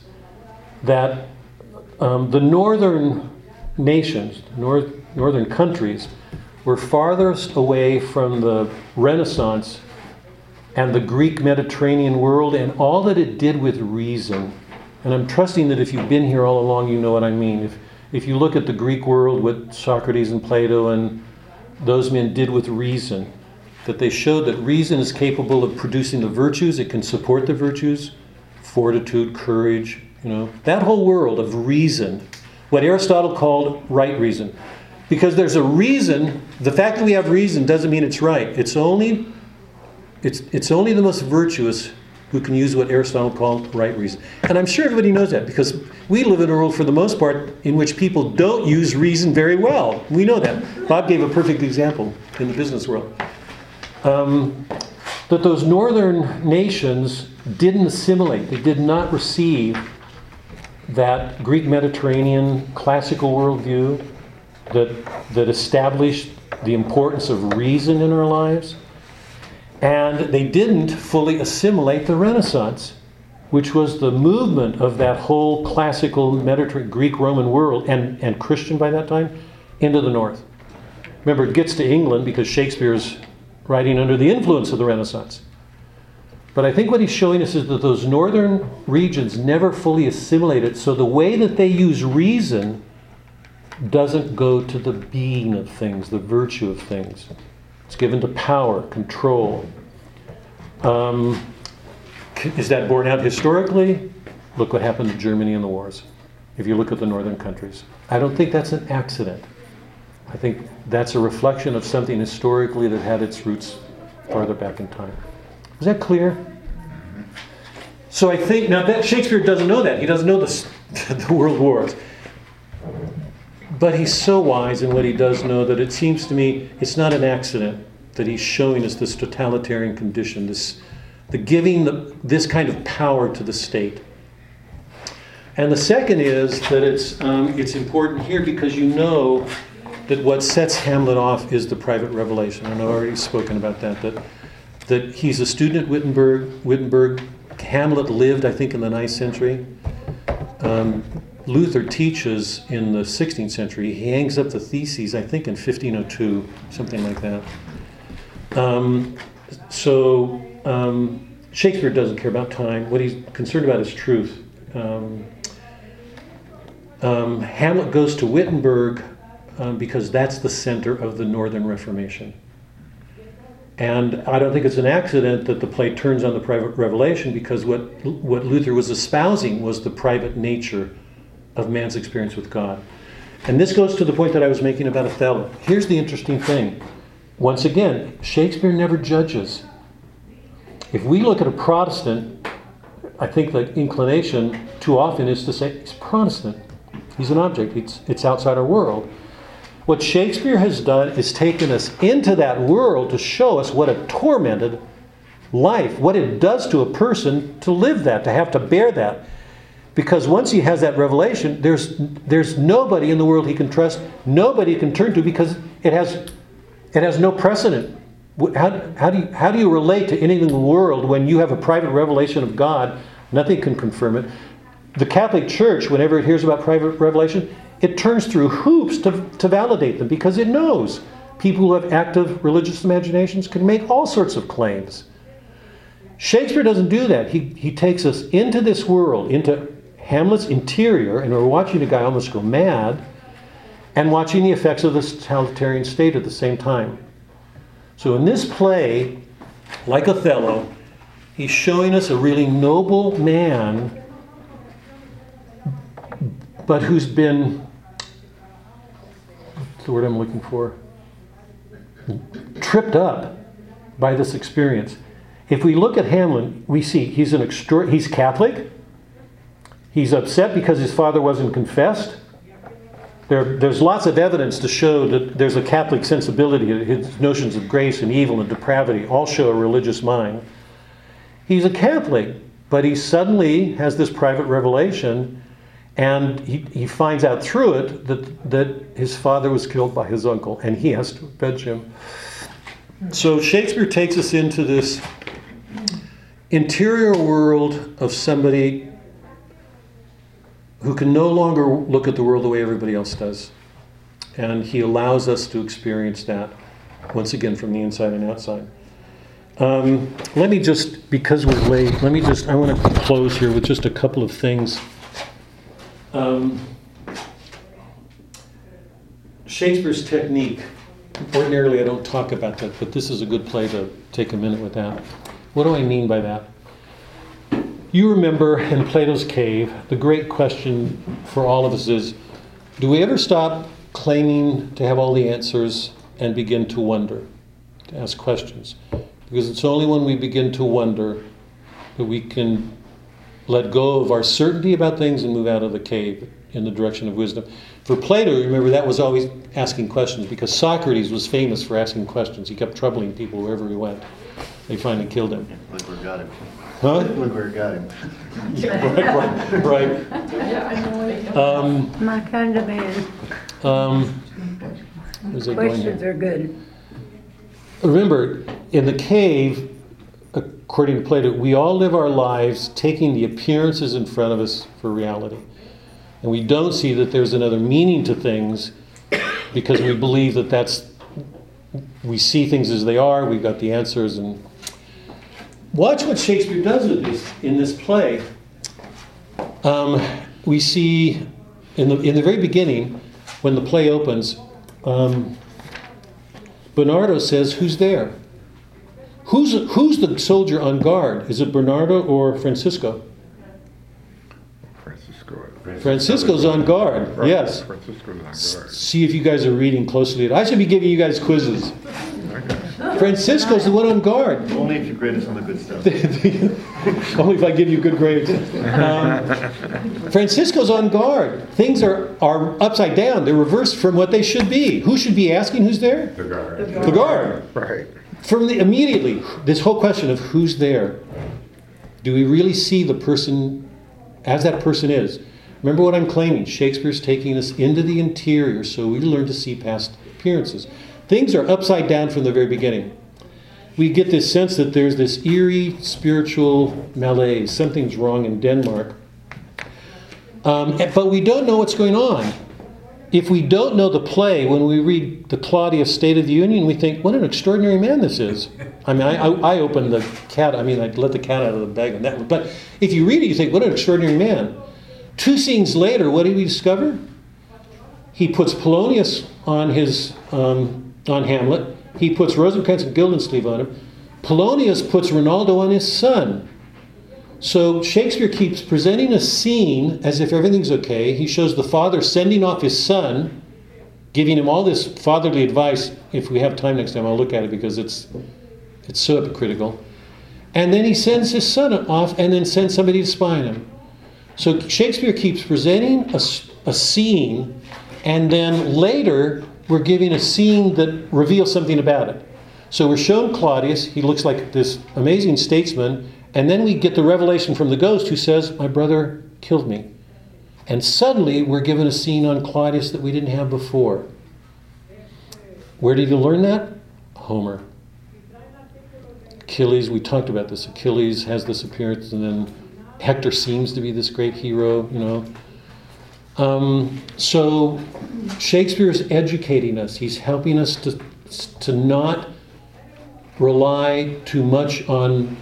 that um, the northern nations, north, northern countries, were farthest away from the Renaissance and the Greek Mediterranean world and all that it did with reason. And I'm trusting that if you've been here all along, you know what I mean. If, if you look at the Greek world, what Socrates and Plato and those men did with reason, that they showed that reason is capable of producing the virtues, it can support the virtues, fortitude, courage, you know, that whole world of reason, what Aristotle called right reason. Because there's a reason, the fact that we have reason doesn't mean it's right. It's only, it's, it's only the most virtuous who can use what Aristotle called right reason. And I'm sure everybody knows that because we live in a world, for the most part, in which people don't use reason very well. We know that. Bob gave a perfect example in the business world. Um, that those northern nations didn't assimilate, they did not receive that Greek Mediterranean classical worldview that, that established the importance of reason in our lives. And they didn't fully assimilate the Renaissance, which was the movement of that whole classical Mediterranean Greek Roman world and, and Christian by that time into the north. Remember, it gets to England because Shakespeare's writing under the influence of the Renaissance. But I think what he's showing us is that those northern regions never fully assimilated, so the way that they use reason doesn't go to the being of things, the virtue of things. It's given to power, control. Um, is that borne out historically? Look what happened to Germany in the wars, if you look at the northern countries. I don't think that's an accident. I think that's a reflection of something historically that had its roots farther back in time. Is that clear? So I think now that Shakespeare doesn't know that. He doesn't know the, <laughs> the world wars. But he's so wise in what he does know that it seems to me it's not an accident that he's showing us this totalitarian condition, this the giving the, this kind of power to the state. And the second is that it's um, it's important here because you know that what sets Hamlet off is the private revelation. And I've already spoken about that. That that he's a student at Wittenberg. Wittenberg, Hamlet lived, I think, in the 9th century. Um, Luther teaches in the 16th century. He hangs up the theses, I think, in 1502, something like that. Um, so um, Shakespeare doesn't care about time. What he's concerned about is truth. Um, um Hamlet goes to Wittenberg um, because that's the center of the Northern Reformation. And I don't think it's an accident that the play turns on the private revelation because what, what Luther was espousing was the private nature of man's experience with God. And this goes to the point that I was making about Othello. Here's the interesting thing. Once again, Shakespeare never judges. If we look at a Protestant, I think the inclination too often is to say he's Protestant. He's an object, it's, it's outside our world. What Shakespeare has done is taken us into that world to show us what a tormented life, what it does to a person to live that, to have to bear that. Because once he has that revelation, there's, there's nobody in the world he can trust, nobody he can turn to because it has, it has no precedent. How, how, do you, how do you relate to anything in the world when you have a private revelation of God? Nothing can confirm it. The Catholic Church, whenever it hears about private revelation, it turns through hoops to, to validate them because it knows people who have active religious imaginations can make all sorts of claims. Shakespeare doesn't do that. He, he takes us into this world, into Hamlet's interior, and we're watching a guy almost go mad and watching the effects of the totalitarian state at the same time. So in this play, like Othello, he's showing us a really noble man, but who's been, the word I'm looking for? Tripped up by this experience. If we look at Hamlet, we see he's an extra, he's Catholic. He's upset because his father wasn't confessed. There, there's lots of evidence to show that there's a Catholic sensibility. His notions of grace and evil and depravity all show a religious mind. He's a Catholic, but he suddenly has this private revelation, and he, he finds out through it that, that his father was killed by his uncle, and he has to avenge him. So Shakespeare takes us into this interior world of somebody who can no longer look at the world the way everybody else does. And he allows us to experience that once again from the inside and outside. Um, let me just, because we're late, let me just, I want to close here with just a couple of things. Um, Shakespeare's technique. Ordinarily, I don't talk about that, but this is a good play to take a minute with that. What do I mean by that? You remember in Plato's cave, the great question for all of us is do we ever stop claiming to have all the answers and begin to wonder, to ask questions? Because it's only when we begin to wonder that we can let go of our certainty about things and move out of the cave in the direction of wisdom. For Plato, remember, that was always asking questions because Socrates was famous for asking questions. He kept troubling people wherever he went. They finally killed him. Look where it got him. Huh? Look where it got him. right, <laughs> right, right. Um, My kind of man. um, where's it going Questions are good. Remember, in the cave, according to Plato, we all live our lives taking the appearances in front of us for reality. And we don't see that there's another meaning to things because we believe that that's, we see things as they are, we've got the answers. And watch what Shakespeare does with this in this play. Um, we see in the, in the very beginning, when the play opens, um, Bernardo says, Who's there? Who's, who's the soldier on guard? Is it Bernardo or Francisco? Francisco. Francisco's on guard, yes. Francisco's on guard. See if you guys are reading closely. I should be giving you guys quizzes. Francisco's the one on guard. Only if you grade us on the good stuff. <laughs> Only if I give you good grades. Um, Francisco's on guard. Things are, are upside down. They're reversed from what they should be. Who should be asking who's there? The guard. The guard. Right. From the, immediately, this whole question of who's there. Do we really see the person as that person is? Remember what I'm claiming. Shakespeare's taking us into the interior so we learn to see past appearances. Things are upside down from the very beginning. We get this sense that there's this eerie spiritual malaise. Something's wrong in Denmark. Um, but we don't know what's going on. If we don't know the play, when we read the Claudius State of the Union, we think, what an extraordinary man this is. I mean, I, I, I opened the cat, I mean, I let the cat out of the bag on that one. But if you read it, you think, what an extraordinary man. Two scenes later, what do we discover? He puts Polonius on his um, on Hamlet. He puts Rosencrantz and Guildenstern on him. Polonius puts Reynaldo on his son. So Shakespeare keeps presenting a scene as if everything's okay. He shows the father sending off his son, giving him all this fatherly advice. If we have time next time, I'll look at it because it's it's so hypocritical. And then he sends his son off and then sends somebody to spy on him. So Shakespeare keeps presenting a, a scene, and then later we're giving a scene that reveals something about it. So we're shown Claudius, he looks like this amazing statesman, and then we get the revelation from the ghost who says, My brother killed me. And suddenly we're given a scene on Claudius that we didn't have before. Where did you learn that? Homer. Achilles, we talked about this. Achilles has this appearance, and then Hector seems to be this great hero, you know. Um, so Shakespeare is educating us. He's helping us to, to not rely too much on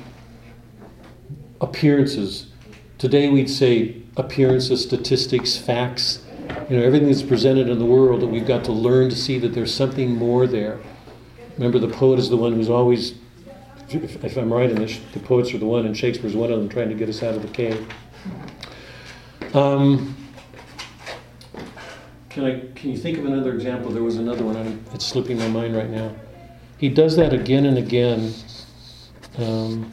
appearances. Today we'd say appearances, statistics, facts. You know, everything that's presented in the world that we've got to learn to see that there's something more there. Remember, the poet is the one who's always, if, if I'm right in this, the poets are the one, and Shakespeare's one of them trying to get us out of the cave. Um, can I? Can you think of another example? There was another one. I'm, it's slipping my mind right now. He does that again and again. Um,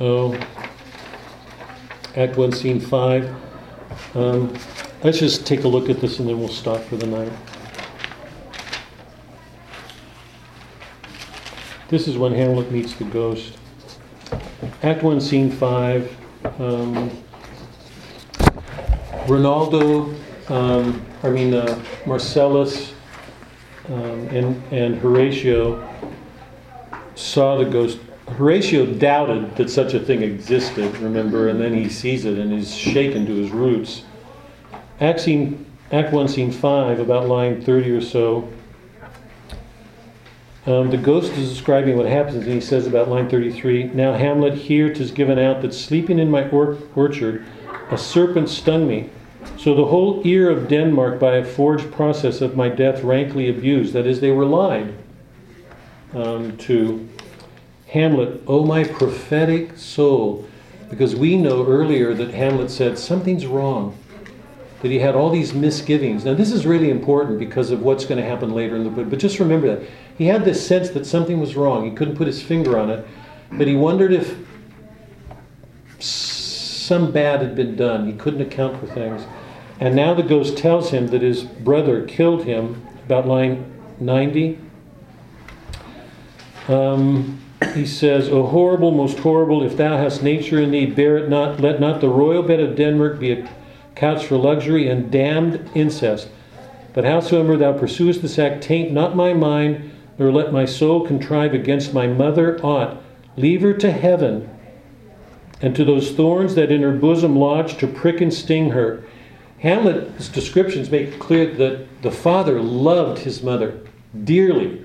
oh, Act 1, Scene 5. Um, let's just take a look at this and then we'll stop for the night. This is when Hamlet meets the ghost. Act 1, Scene 5. Um, Reynaldo, um, I mean, uh, Marcellus, um, and, and Horatio saw the ghost. Horatio doubted that such a thing existed, remember, and then he sees it and is shaken to his roots. Act, scene, Act 1, Scene 5, about line 30 or so, um, the ghost is describing what happens, and he says about line 33 Now, Hamlet, here 'tis given out that sleeping in my or- orchard, a serpent stung me. So the whole ear of Denmark, by a forged process of my death, rankly abused. That is, they were lied um, to. Hamlet, oh my prophetic soul. Because we know earlier that Hamlet said, something's wrong. That he had all these misgivings. Now, this is really important because of what's going to happen later in the book. But just remember that. He had this sense that something was wrong. He couldn't put his finger on it. But he wondered if some bad had been done. He couldn't account for things. And now the ghost tells him that his brother killed him, about line 90. Um, he says, O horrible, most horrible, if thou hast nature in thee, bear it not. Let not the royal bed of Denmark be a couch for luxury and damned incest. But howsoever thou pursuest this act, taint not my mind, nor let my soul contrive against my mother aught. Leave her to heaven, and to those thorns that in her bosom lodge to prick and sting her. Hamlet's descriptions make clear that the father loved his mother dearly.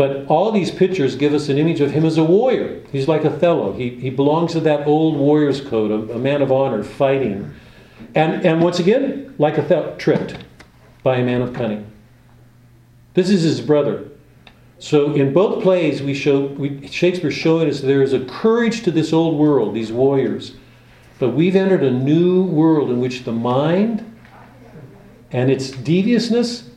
But all these pictures give us an image of him as a warrior. He's like Othello. He, he belongs to that old warrior's code, a, a man of honor, fighting. And, and once again, like Othello, tricked by a man of cunning. This is his brother. So in both plays, we show we, Shakespeare showing us there is a courage to this old world, these warriors. But we've entered a new world in which the mind and its deviousness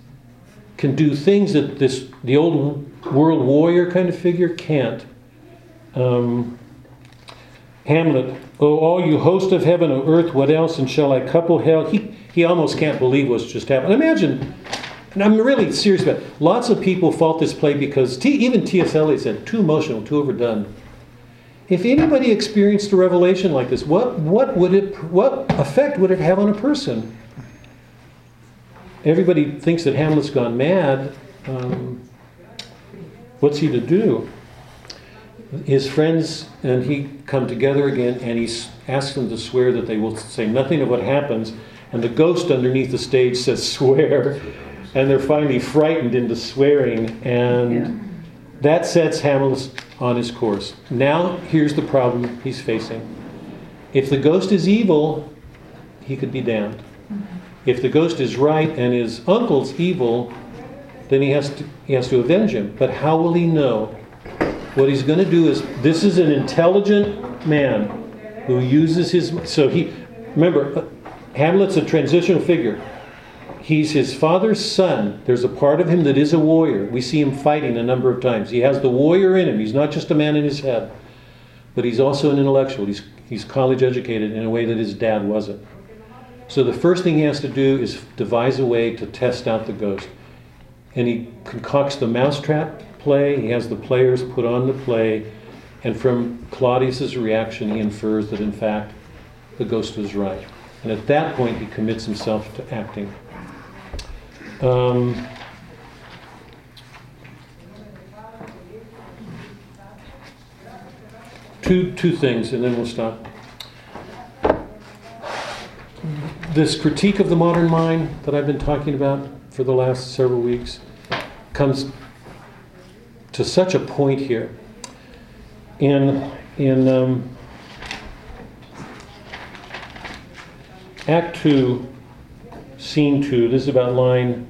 can do things that this the old world warrior kind of figure can't. Um, Hamlet, oh, all you host of heaven, O earth, what else, and shall I couple hell? He, he almost can't believe what's just happened. Imagine, and I'm really serious about it. Lots of people fault this play because T, even T.S. Eliot said, too emotional, too overdone. If anybody experienced a revelation like this, what, what would it, what effect would it have on a person? Everybody thinks that Hamlet's gone mad. Um, what's he to do? His friends and he come together again, and he asks them to swear that they will say nothing of what happens. And the ghost underneath the stage says, "Swear," and they're finally frightened into swearing, and Yeah. that sets Hamlet on his course. Now, here's the problem he's facing. If the ghost is evil, he could be damned. Mm-hmm. If the ghost is right and his uncle's evil, then he has to he has to avenge him. But how will he know? What he's going to do is this is an intelligent man who uses his so he remember uh, Hamlet's a transitional figure. He's his father's son. There's a part of him that is a warrior. We see him fighting a number of times. He has the warrior in him. He's not just a man in his head, but he's also an intellectual. He's he's college educated in a way that his dad wasn't. So the first thing he has to do is devise a way to test out the ghost. And he concocts the mousetrap play. He has the players put on the play. And from Claudius's reaction, he infers that in fact the ghost was right. And at that point, he commits himself to acting. Um, two, two things, and then we'll stop. This critique of the modern mind that I've been talking about for the last several weeks comes to such a point here. In, in um, Act 2, Scene 2, this is about line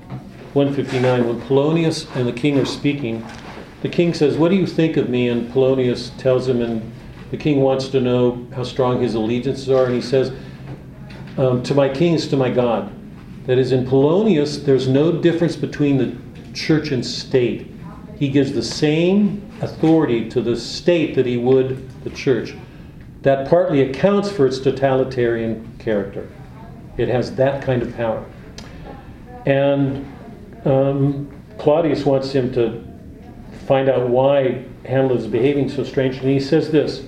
159. When Polonius and the king are speaking, the king says, What do you think of me? And Polonius tells him, and the king wants to know how strong his allegiances are, and he says, um, To my kings, to my God. That is, in Polonius, there's no difference between the church and state. He gives the same authority to the state that he would the church. That partly accounts for its totalitarian character. It has that kind of power. And um, Claudius wants him to find out why Hamlet is behaving so strangely. He says this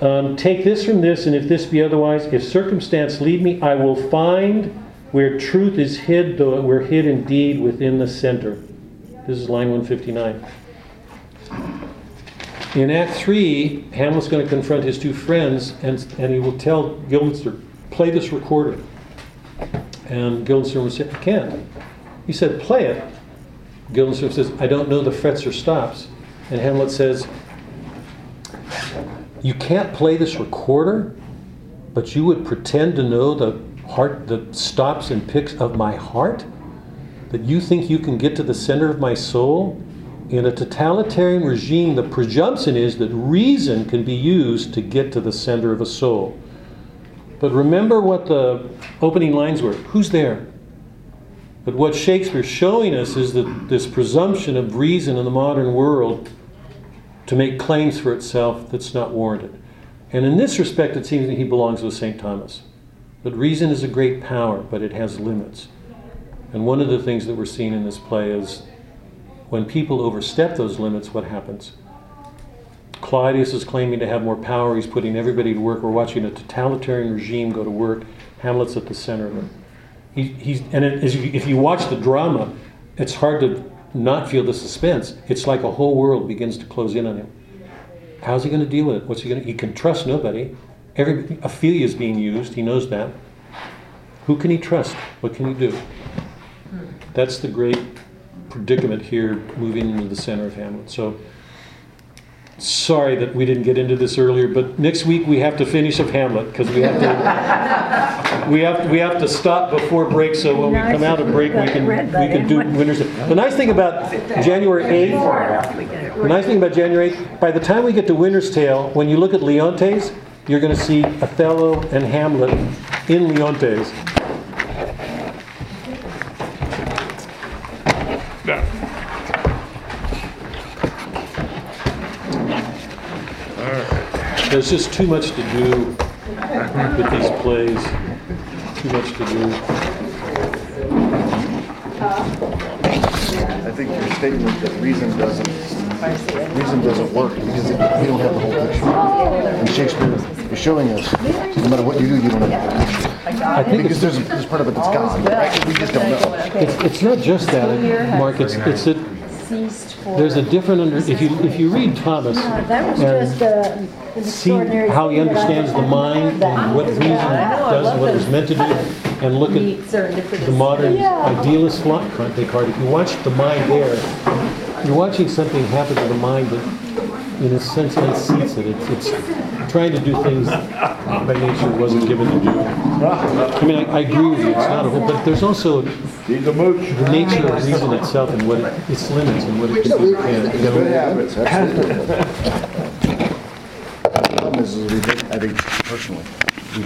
um, Take this from this, and if this be otherwise, if circumstance lead me, I will find where truth is hid, though we're hid indeed within the center. This is line 159. In Act 3, Hamlet's going to confront his two friends, and, and he will tell Guildenstern, play this recorder. And Guildenstern will say, I can't. He said, play it. Guildenstern says, I don't know the frets or stops. And Hamlet says, You can't play this recorder, but you would pretend to know the heart, the stops and picks of my heart? That you think you can get to the center of my soul? In a totalitarian regime, the presumption is that reason can be used to get to the center of a soul. But remember what the opening lines were who's there? But what Shakespeare's showing us is that this presumption of reason in the modern world to make claims for itself that's not warranted. And in this respect, it seems that he belongs with St. Thomas. That reason is a great power, but it has limits. And one of the things that we're seeing in this play is when people overstep those limits, what happens? Claudius is claiming to have more power. He's putting everybody to work. We're watching a totalitarian regime go to work. Hamlet's at the center of it. He, he's, and it, if you watch the drama, it's hard to not feel the suspense. It's like a whole world begins to close in on him. How's he going to deal with it? What's he going to? He can trust nobody. Every Ophelia is being used. He knows that. Who can he trust? What can he do? That's the great predicament here, moving into the center of Hamlet. So sorry that we didn't get into this earlier, but next week we have to finish of Hamlet because we have to <laughs> we have we have to stop before break. So when we come out of break, we can we can do winners. The nice thing about January eighth, the nice thing about January 8th, by the time we get to Winter's Tale, when you look at Leontes, you're going to see Othello and Hamlet in Leontes. There's just too much to do with these plays. Too much to do. I think your statement that reason doesn't, reason doesn't work because it- we don't have the whole picture. And Shakespeare is showing us, no matter what you do, you don't have the whole picture. I think Because it's, there's, there's part of it that's gone, right? We just don't know. it's, it's not just that, Mark. It's it's that there's a different under. If you if you read Thomas, That was and just uh, see how he thing that I understands the mind and what reason does and what it was meant to do, and look at the modern idealist plot Descartes. If you watch the mind there, you're watching something happen to the mind that, in a sense, unseats it. It's, it's trying to do things by nature it wasn't given to do. I mean, I, I agree with you. It's not a whole, but there's also a the nature of reason itself and what it, its limits and what it can do. And, you know, Good habits, absolutely. The problem is, is we think, I think personally,